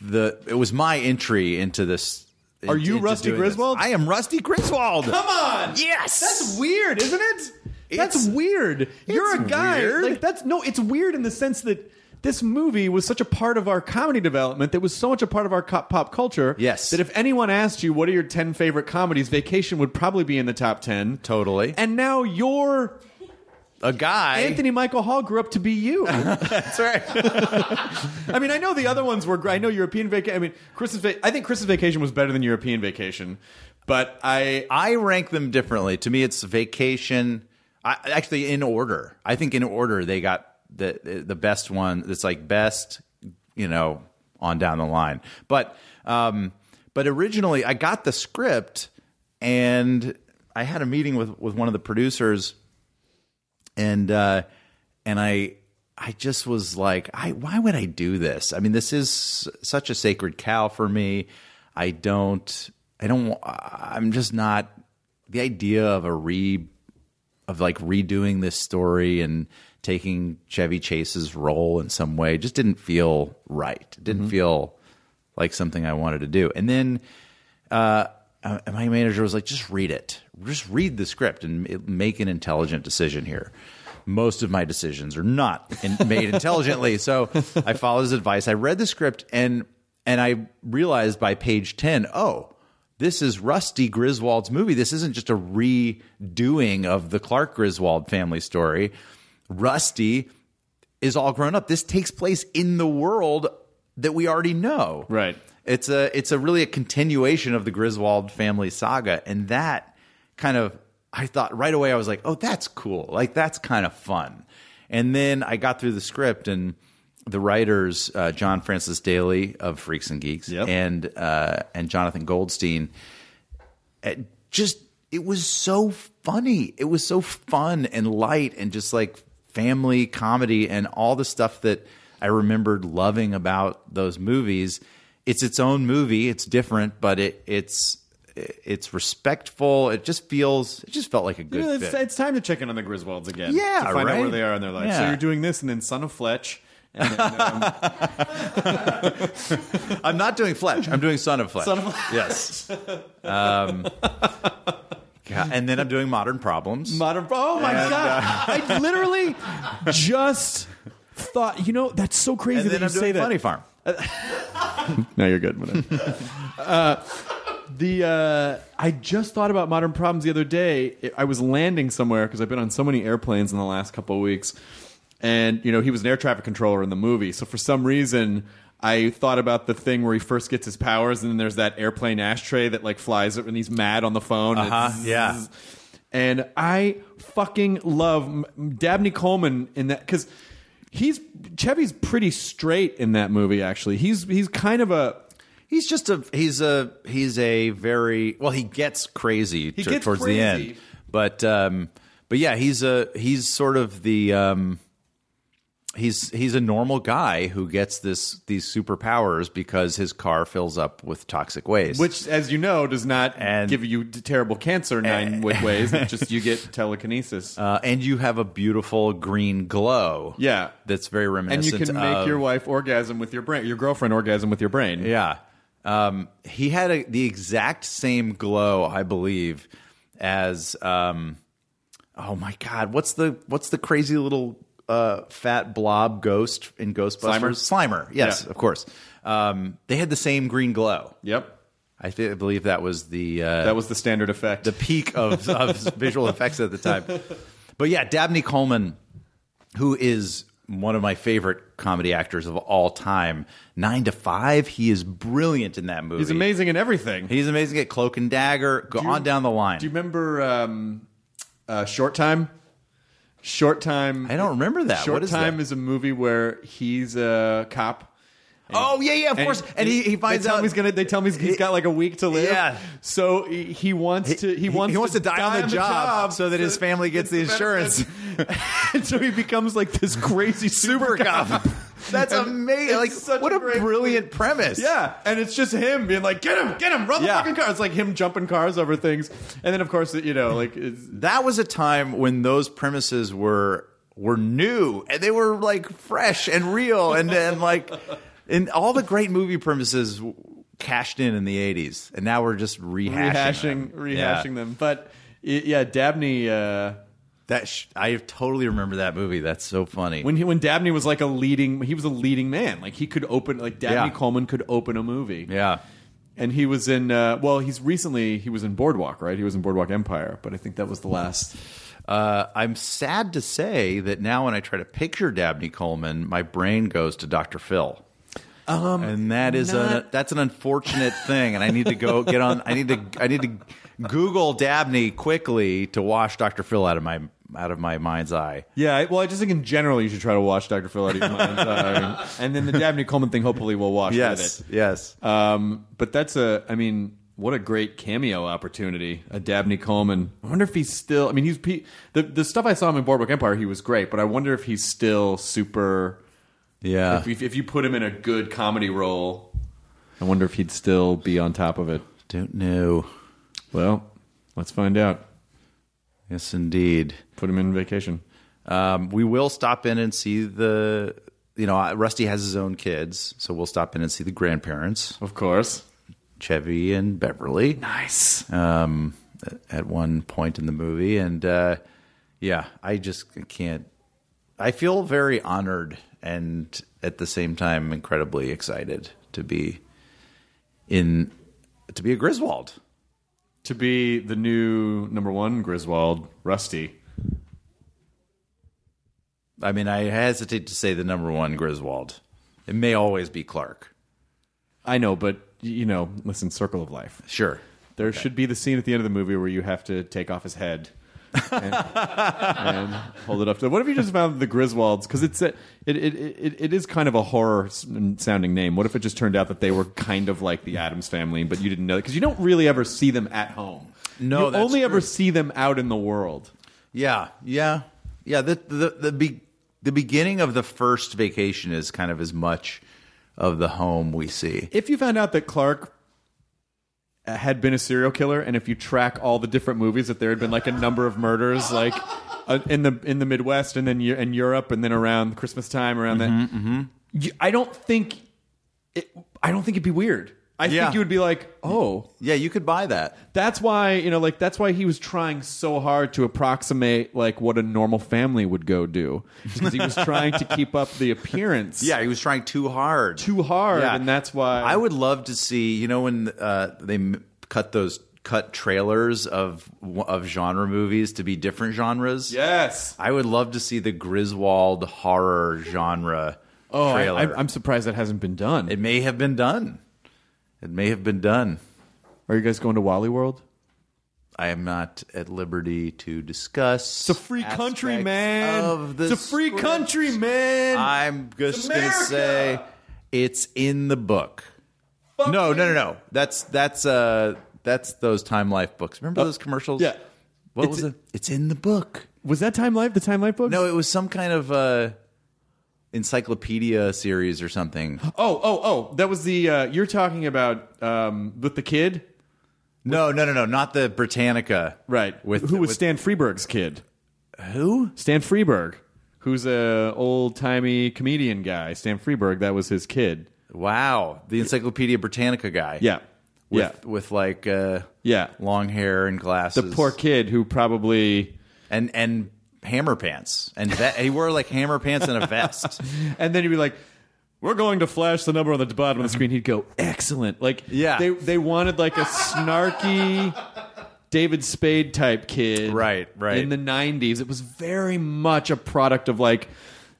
the. It was my entry into this. Are you into Rusty doing this. Griswold? I am Rusty Griswold. Come on. Yes, That's weird, isn't it? That's It's- weird. You're a guy. weird. Like that's no. It's weird in the sense that this movie was such a part of our comedy development. That was so much a part of our co- pop culture. Yes. That if anyone asked you what are your ten favorite comedies, Vacation would probably be in the top ten. Totally. And now you're a guy. Anthony Michael Hall grew up to be you. That's right. I mean, I know the other ones were. great. I know European Vacation. I mean, Christmas. Va- I think Christmas Vacation was better than European Vacation. But I, I rank them differently. To me, it's vacation. I, actually, in order. I think in order they got the the best one. that's like best, you know, on down the line. But um, but originally, I got the script and I had a meeting with with one of the producers, and uh, and I I just was like, I why would I do this? I mean, this is such a sacred cow for me. I don't I don't I'm just not the idea of a re of like redoing this story and taking Chevy Chase's role in some way just didn't feel right. It didn't feel like something I wanted to do. And then uh, uh, my manager was like, just read it. Just read the script and make an intelligent decision here. Most of my decisions are not in, made intelligently. So I followed his advice. I read the script and and I realized by page 10, oh, this is Rusty Griswold's movie. This isn't just a redoing of the Clark Griswold family story. Rusty is all grown up. This takes place in the world that we already know. Right. It's a it's a really a continuation of the Griswold family saga, and that kind of I thought right away I was like, oh, that's cool. Like that's kind of fun. And then I got through the script and the writers uh, John Francis Daly of Freaks and Geeks Yep. and uh, and Jonathan Goldstein just it was so funny. It was so fun and light and just like family comedy and all the stuff that I remembered loving about those movies. It's its own movie. It's different, but it it's it's respectful. It just feels it just felt like a good You know, it's, it's time to check in on the Griswolds again. Yeah, to find out where they are in their life. So you're doing this, and then Son of Fletch. And then, um, I'm not doing Fletch. I'm doing Son of Fletch. Son of Fletch. Yes. Um, yeah, and then I'm doing Modern Problems. Modern. Oh my And, god! I literally just thought. You know, that's so crazy and that you I'm say that. Funny Farm. No, you're good. Whatever. uh, The uh, I just thought about modern problems the other day. I was landing somewhere because I've been on so many airplanes in the last couple of weeks, and you know he was an air traffic controller in the movie. So for some reason, I thought about the thing where he first gets his powers, and then there's that airplane ashtray that like flies, and he's mad on the phone. and Uh-huh, it's- yeah. and I fucking love Dabney Coleman in that because he's Chevy's pretty straight in that movie. Actually, he's he's kind of a He's just a he's a he's a very well he gets crazy He t- gets towards crazy. the end. But um but yeah, he's a he's sort of the um he's he's a normal guy who gets this these superpowers because his car fills up with toxic waste. which, as you know, does not And- give you terrible cancer nine wa- ways. It just you get telekinesis. uh, and you have a beautiful green glow. yeah, That's very reminiscent. and you can make your wife orgasm with your brain, your girlfriend orgasm with your brain. Yeah. Um, he had a, the exact same glow, I believe, as um, oh my god, what's the what's the crazy little uh, fat blob ghost in Ghostbusters? Slimer, yes, Yeah. of course. Um, they had the same green glow. Yep, I, th- I believe that was the uh, that was the standard effect. the peak of, of visual effects at the time. But yeah, Dabney Coleman, who is one of my favorite comedy actors of all time, Nine to Five, he is brilliant in that movie. He's amazing in everything. He's amazing at Cloak and Dagger. Go you- on down the line. Do you remember um, uh, Short Time? Short Time. I don't remember that. Short What is Time that? is a movie where he's a cop. oh yeah, yeah, of course. And he, he finds they tell out him he's gonna. They tell him he's, he's got like a week to live. Yeah. So he, he wants to. He wants. to die on the job so that his family gets the insurance. and so he becomes like this crazy super cop. That's amazing. Like such what a, brilliant premise. Yeah, and it's just him being like, "Get him, get him, run the Yeah. fucking car." It's like him jumping cars over things, and then of course you know like that was a time when those premises were were new and they were like fresh and real and then like and all the great movie premises cashed in in the 80s and now we're just rehashing rehashing them. rehashing Yeah. them. But yeah, Dabney. Uh, that sh- I totally remember that movie that's so funny when he, when Dabney was like a leading, he was a leading man. Like he could open, like Dabney Yeah. Coleman could open a movie. yeah and he was in. Uh, well, he's recently he was in Boardwalk, right? He was in Boardwalk Empire, but I think that was the last. uh, I'm sad to say that now when I try to picture Dabney Coleman my brain goes to Dr. Phil um, and that is a not- that's an unfortunate thing and I need to go get on I need to I need to Google Dabney quickly to wash Dr. Phil out of my out of my mind's eye. Yeah, well, I just think in general you should try to watch Dr. Phil out of your mind's eye. and then the Dabney Coleman thing hopefully will wash Yes, with yes. it. Um, but that's a, I mean, what a great cameo opportunity, a Dabney Coleman. I wonder if he's still. I mean, he's he, the the stuff I saw him in Boardwalk Empire. He was great, but I wonder if he's still super. yeah. If, if, if you put him in a good comedy role, I wonder if he'd still be on top of it. Don't know. Well, let's find out. Yes, indeed. Put him in vacation. Um, we will stop in and see the. You know, Rusty has his own kids, so we'll stop in and see the grandparents, Of course. Chevy and Beverly. Nice. um, at one point in the movie, and uh, yeah, I just can't. I feel very honored and at the same time incredibly excited to be in to be a Griswold. To be the new number one Griswold, Rusty. I mean, I hesitate to say the number one Griswold. It may always be Clark. I know, but you know, listen, Circle of Life. Sure. There should be the scene at the end of the movie where you have to take off his head and, and hold it up to. What if you just found the Griswolds? Because it's a, it, it it it is kind of a horror sounding name. What if it just turned out that they were kind of like the Addams family, but you didn't know? Because you don't really ever see them at home. No, you only ever see them out in the world. Yeah, yeah, yeah. The the the be, the beginning of the first vacation is kind of as much of the home we see. If you found out that Clark had been a serial killer, and if you track all the different movies, that there had been like a number of murders, like uh, in the in the Midwest, and then Eu- in Europe, and then around Christmas time, around that, you, I don't think it, I don't think it'd be weird. I Yeah. think you would be like, oh, Yeah, you could buy that. that's why you know, like that's why he was trying so hard to approximate like what a normal family would go do, because he was trying to keep up the appearance. Yeah, he was trying too hard. too hard, Yeah. and that's why I would love to see, you know, when uh, they m- cut those cut trailers of of genre movies to be different genres. Yes. I would love to see the Griswold horror genre Oh, I, trailer. I, I'm surprised that hasn't been done. it may have been done. It may have been done. Are you guys going to Wally World? I am not at liberty to discuss. It's a free country, man. Of the it's a free script. country, man. I'm just gonna say it's in the book. no, no, no, no. That's that's uh that's those Time Life books. Remember those commercials? yeah. What It's- was it? It's in the book. Was that Time Life? The Time Life book? No, it was some kind of uh encyclopedia series or something. Oh, oh, oh. That was the. Uh, you're talking about um, with the kid, No, no, no, no, not the Britannica. right? With who was with, Stan Freberg's kid? who? Stan Freberg, who's a old timey comedian guy. Stan Freberg. That was his kid. Wow, the Encyclopedia Britannica guy. Yeah. with, yeah. with like uh, Yeah. long hair and glasses. The poor kid who probably. and and hammer pants and ve- he wore like hammer pants and a vest. And then he'd be like, "We're going to flash the number on the bottom of the screen." He'd go, "Excellent!" Like, Yeah. they they wanted like a snarky David Spade type kid, Right, right. In the '90s, it was very much a product of like.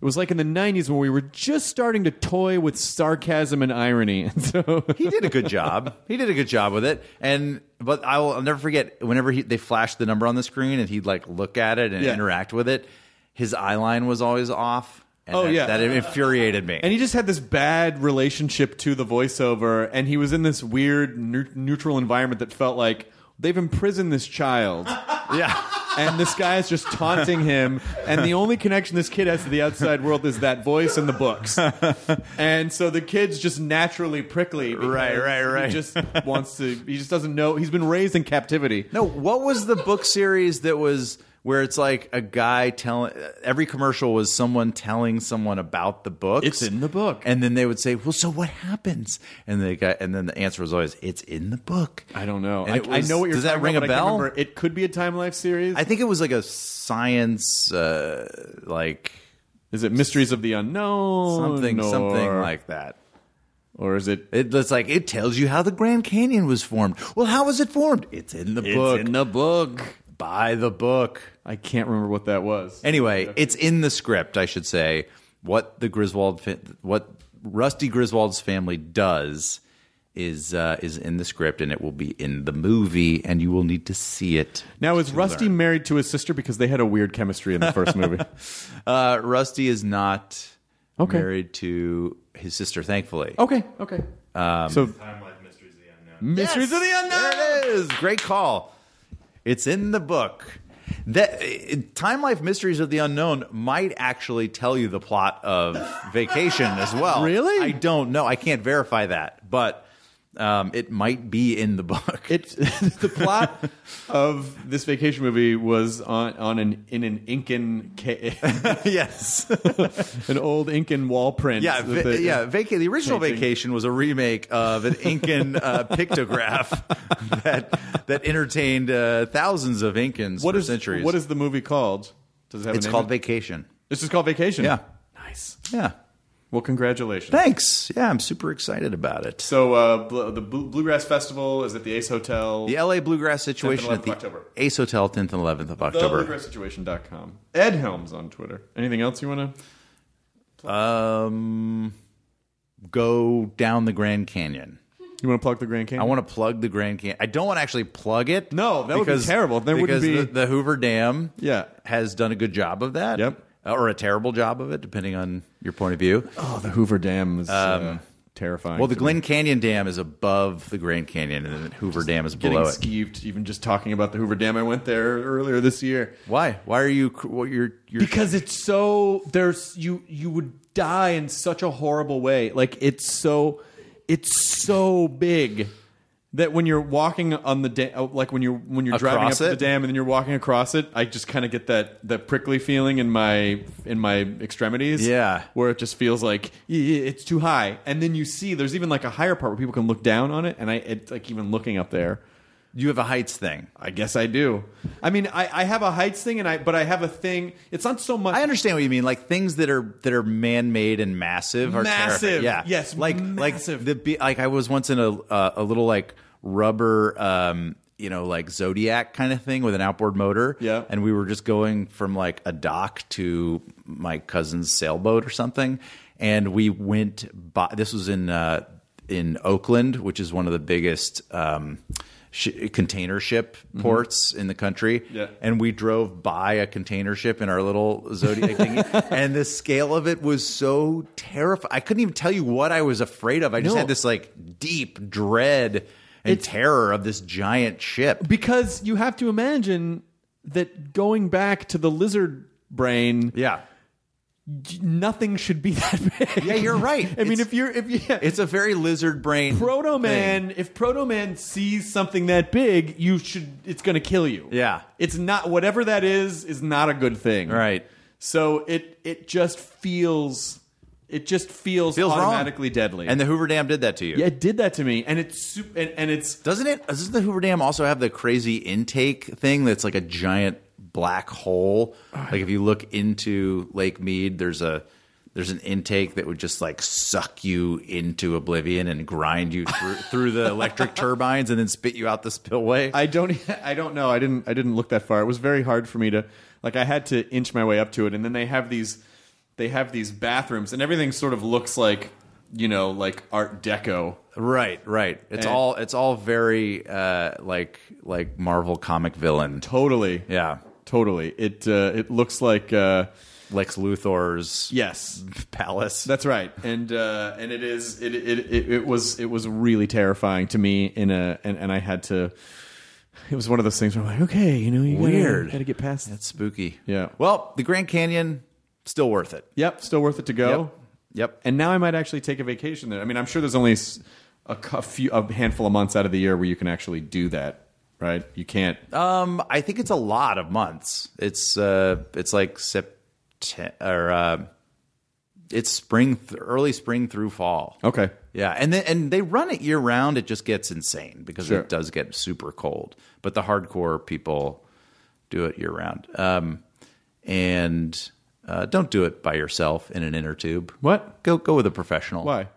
It was like in the '90s when we were just starting to toy with sarcasm and irony, and so he did a good job. He did a good job with it. And but I will I'll never forget whenever he, they flashed the number on the screen and he'd like look at it and Yeah. interact with it. His eye line was always off. And Oh, that, yeah. that infuriated me. And he just had this bad relationship to the voiceover, and he was in this weird neu- neutral environment that felt like they've imprisoned this child. yeah, and this guy is just taunting him and the only connection this kid has to the outside world is that voice in the books and so the kid's just naturally prickly because Right, right, right. he just wants to he just doesn't know he's been raised in captivity no. What was the book series that was where it's like a guy telling every commercial was someone telling someone about the book. It's in the book. and then they would say, "Well, so what happens?" And the guy, and then the answer was always, "It's in the book." i don't know I, it I know what you're does that ring about, a but I can't bell? it could be a time life series I think it was like a science, uh, like is it mysteries of the unknown something, or, something like that. or is it It, it's like it tells you how the Grand Canyon was formed. Well, how was it formed? It's in the book. it's in the book Buy the book. i can't remember what that was Anyway, it's in the script, I should say. What the Griswold, what Rusty Griswold's family does is uh, is in the script, and it will be in the movie, and you will need to see it. now is rusty learn. married to his sister because they had a weird chemistry in the first movie Uh, Rusty is not Okay. married to his sister, thankfully. okay okay Um, so Time Life Mysteries of the Unknown. mysteries of the unknown There it is. Great call. It's in the book. That Time Life Mysteries of the Unknown might actually tell you the plot of Vacation as well. Really? I don't know. I can't verify that, but um, it might be in the book. It the plot of this vacation movie was on on an in an Incan ca- yes. an old Incan wall print. Yeah, va- they- yeah. Vaca- the original painting. Vacation was a remake of an Incan uh, pictograph that that entertained uh, thousands of Incans What for is centuries. what is the movie called? Does it have it's called Vacation. It's just called Vacation. Yeah. nice. Yeah. Well, congratulations. Thanks. Yeah, I'm super excited about it. So uh, bl- the Bl- Bluegrass Festival is at the Ace Hotel. The LA Bluegrass situation 10th at and the 11th of October. Ace Hotel, 10th and 11th of October. TheBluegrassSituation.com. Ed Helms on Twitter. Anything else you want to? Um, go down the Grand Canyon. You want to plug the Grand Canyon? I want to plug the Grand Canyon. I don't want to actually plug it. No, that would be terrible. There wouldn't because be- the, the Hoover Dam Yeah. has done a good job of that. Yep. Or a terrible job of it, depending on your point of view. Oh, the Hoover Dam is uh, terrifying. Um, Well, the to me. Glen Canyon Dam is above the Grand Canyon, and the Hoover Dam is below it. skeeved even just talking about the Hoover Dam. I went there earlier this year Why? Why are you? What you're? you're because it's so there's you you would die in such a horrible way. Like it's so it's so big that when you're walking on the dam, like when you're when you're driving up Across to the it? dam and then you're walking across it, I just kind of get that that prickly feeling in my in my extremities. Yeah. where it just feels like "Yeah, yeah, it's too high, and then you see there's even like a higher part where people can look down on it, and I it's like even looking up there. you have a heights thing. I guess I do. I mean, I, I have a heights thing, and I but I have a thing. It's not so much. I understand what you mean. Like things that are that are man made and massive are Massive. terrifying. Yeah, Yes, like massive. like the be- like I was once in a uh, a little like rubber, um, you know, like Zodiac kind of thing with an outboard motor. Yeah. And we were just going from like a dock to my cousin's sailboat or something. And we went by, this was in, uh, in Oakland, which is one of the biggest, um, sh- container ship ports in the country. Mm-hmm. Yeah. And we drove by a container ship in our little Zodiac thing. and the scale of it was so terrifying. I couldn't even tell you what I was afraid of. I just No. had this like deep dread and terror of this giant ship. because you have to imagine that going back to the lizard brain, Yeah. nothing should be that big. Yeah, you're right. I mean, if you're if you yeah, It's a very lizard brain. Proto Man, if Proto Man sees something that big, you should it's going to kill you. Yeah. It's not whatever that is is not a good thing. Right. So it it just feels it just feels, Feels wrong. automatically deadly. And the Hoover Dam did that to you. yeah, it did that to me and it's su- and, and it's Doesn't it? Doesn't the Hoover Dam also have the crazy intake thing that's like a giant black hole? Like if you look into Lake Mead, there's a there's an intake that would just like suck you into oblivion and grind you through, through the electric turbines and then spit you out the spillway. I don't I don't know. I didn't I didn't look that far. It was very hard for me to like I had to inch my way up to it and then they have these they have these bathrooms and everything sort of looks like you know like art deco. right, right. It's And- all it's all very uh, like like Marvel comic villain. Totally. Yeah, Totally. It uh, it looks like uh, Lex Luthor's yes. palace. That's right, and uh, and it is it, it it it was it was really terrifying to me in a and, and I had to. It was one of those things where I'm like, okay, you know, you gotta- Weird. got to get past. That's spooky. Yeah. Well, the Grand Canyon still worth it. Yep, still worth it to go. Yep. Yep. And now I might actually take a vacation there. I mean, I'm sure there's only a, cou- few, a handful of months out of the year where you can actually do that, right? You can't. Um, I think it's a lot of months. It's uh, it's like September or uh, it's spring, th- early spring through fall. okay. Yeah, and then and they run it year round. It just gets insane because Sure. it does get super cold. But the hardcore people do it year round. Um, and uh, don't do it by yourself in an inner tube. What? Go go with a professional. Why?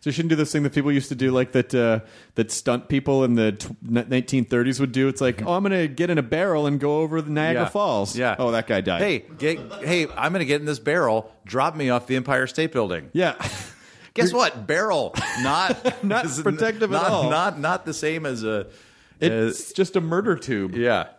So you shouldn't do this thing that people used to do, like that uh, that stunt people in the tw- 1930s would do. It's like, oh, I'm going to get in a barrel and go over the Niagara Yeah. Falls. Yeah. Oh, that guy died. Hey, get, hey, I'm going to get in this barrel. Drop me off the Empire State Building. Yeah. Guess what? Barrel, not Not is- protective at not, all. Not not the same as a. It's just a murder tube. yeah.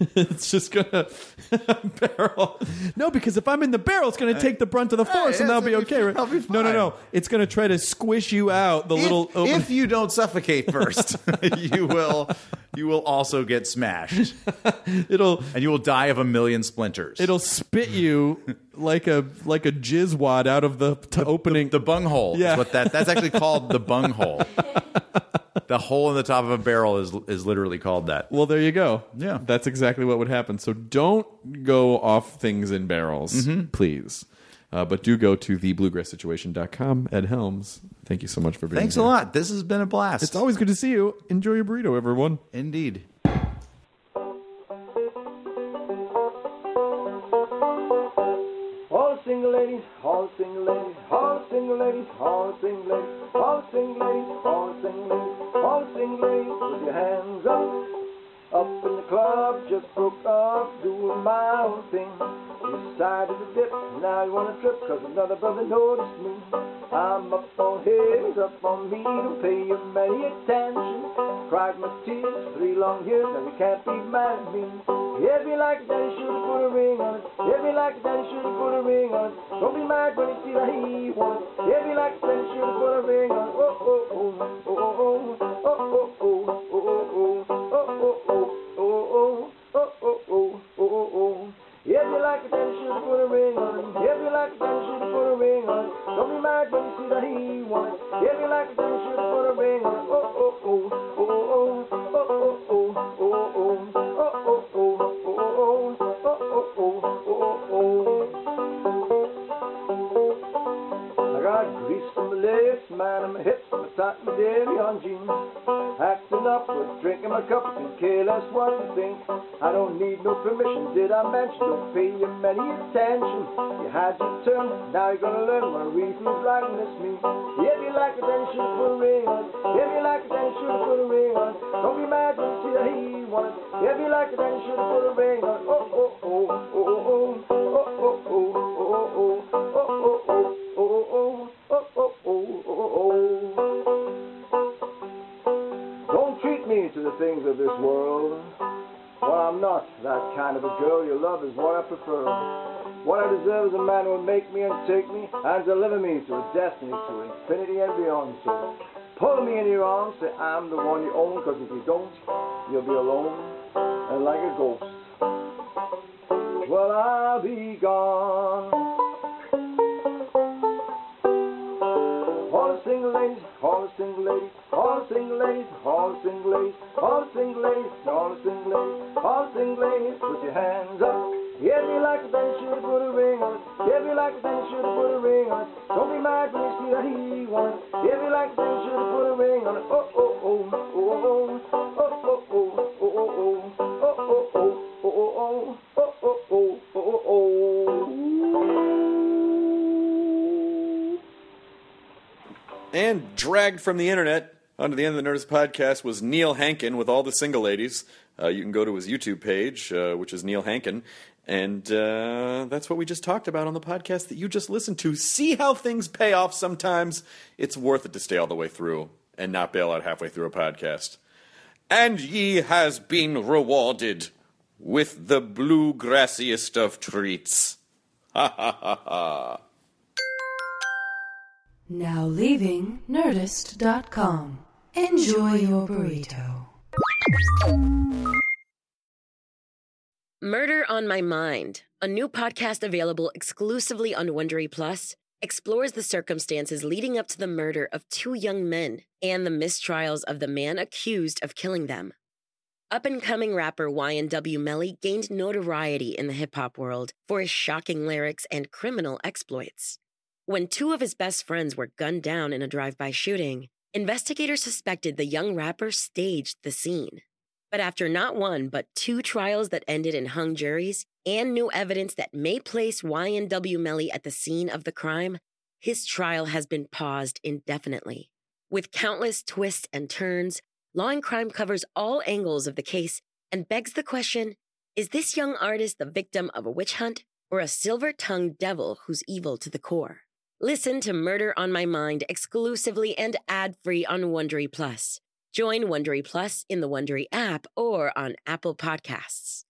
It's just gonna barrel. No, because if I'm in the barrel, it's gonna take the brunt of the force, and that'll be okay. right? be No, no, fine. no. It's gonna try to squish you out. The little if, open. if you don't suffocate first, you will you will also get smashed, it'll and you will die of a million splinters. it'll spit you like a like a jizz wad out of the t- opening. the bung hole. Yeah. what that that's actually called the bung hole. the hole in the top of a barrel is is literally called that. well, there you go. Yeah. that's exactly what would happen. So don't go off things in barrels, Mm-hmm. please. Uh, but do go to thebluegrasssituation.com. Ed Helms, thank you so much for being here. Thanks here. a lot. This has been a blast. It's always good to see you. Enjoy your burrito, everyone. indeed. All single ladies, all single ladies, all single ladies, all single ladies, all single ladies, all single ladies, all single ladies, with your hands up. Up in the club, just broke off, doing my own thing. Decided to dip, now you wanna trip, cause another brother noticed me. I'm up on his, up on me, don't pay you any attention. Cried my tears, three long years, now you can't be mad at me. Hit me like you should've put a ring on it. Hit me like you should've put a ring on it. Don't be mad when you see that he won it. Hit me like you should've put a ring on it. Oh, oh, oh, oh, oh, oh, oh, oh, oh, oh, oh, oh, oh, oh, oh, oh, oh, oh, oh, oh, oh, oh. If you like it, then should put a ring on. If you like it, then should put a ring on. Don't be mad when you see that he won. If you like it, then should put a ring on. Oh, oh, oh, oh, oh, oh, oh, oh, oh, oh, oh, oh, oh, oh, oh, oh, oh, oh, oh, oh. My man in my hips, my satin Deréon jeans. Acting up with drinking my cup, and care less what you think. I don't need no permission, did I mention? Don't pay you any attention. You had your turn, now you're gonna learn real feels like it's me. If you like it, then you should put a ring on. If you like it, then you should put a ring on. Don't be mad you see that he want. If you like it, then you should put a ring on it. Oh, oh, oh, oh, oh, oh, oh, oh, oh, oh, oh, oh, oh, oh, oh, oh. Oh, oh, oh, oh, oh, oh, oh. Don't treat me to the things of this world. Well, I'm not that kind of a girl. Your love is what I prefer. What I deserve is a man who will make me and take me and deliver me to a destiny to infinity and beyond. So pull me in your arms, say I'm the one you own, because if you don't, you'll be alone and like a ghost. Well, I'll be gone. all single ladies, all single ladies, all single ladies, all single ladies, all single ladies, put your hands up. If you like a dance, you put a ring on it. If you like a dance, you put a ring on it. Don't be mad when you see that he won it. If you like a dance, you put a ring on it. Oh, oh, oh, oh, oh, oh, oh, oh. And dragged from the internet onto the end of the Nerdist podcast was Neil Hankin with all the single ladies. Uh, you can go to his YouTube page, uh, which is Neil Hankin, and uh, that's what we just talked about on the podcast that you just listened to. See how things pay off sometimes? It's worth it to stay all the way through and not bail out halfway through a podcast. And ye has been rewarded with the blue grassiest of treats. Ha ha ha ha. Now leaving Nerdist.com. Enjoy your burrito. Murder on My Mind, a new podcast available exclusively on Wondery Plus, explores the circumstances leading up to the murder of two young men and the mistrials of the man accused of killing them. Up and coming rapper YNW Melly gained notoriety in the hip hop world for his shocking lyrics and criminal exploits. When two of his best friends were gunned down in a drive by shooting, investigators suspected the young rapper staged the scene. But after not one, but two trials that ended in hung juries and new evidence that may place YNW Melly at the scene of the crime, his trial has been paused indefinitely. With countless twists and turns, Law and Crime covers all angles of the case and begs the question is this young artist the victim of a witch hunt or a silver tongued devil who's evil to the core? Listen to Murder on My Mind exclusively and ad free on Wondery Plus. Join Wondery Plus in the Wondery app or on Apple Podcasts.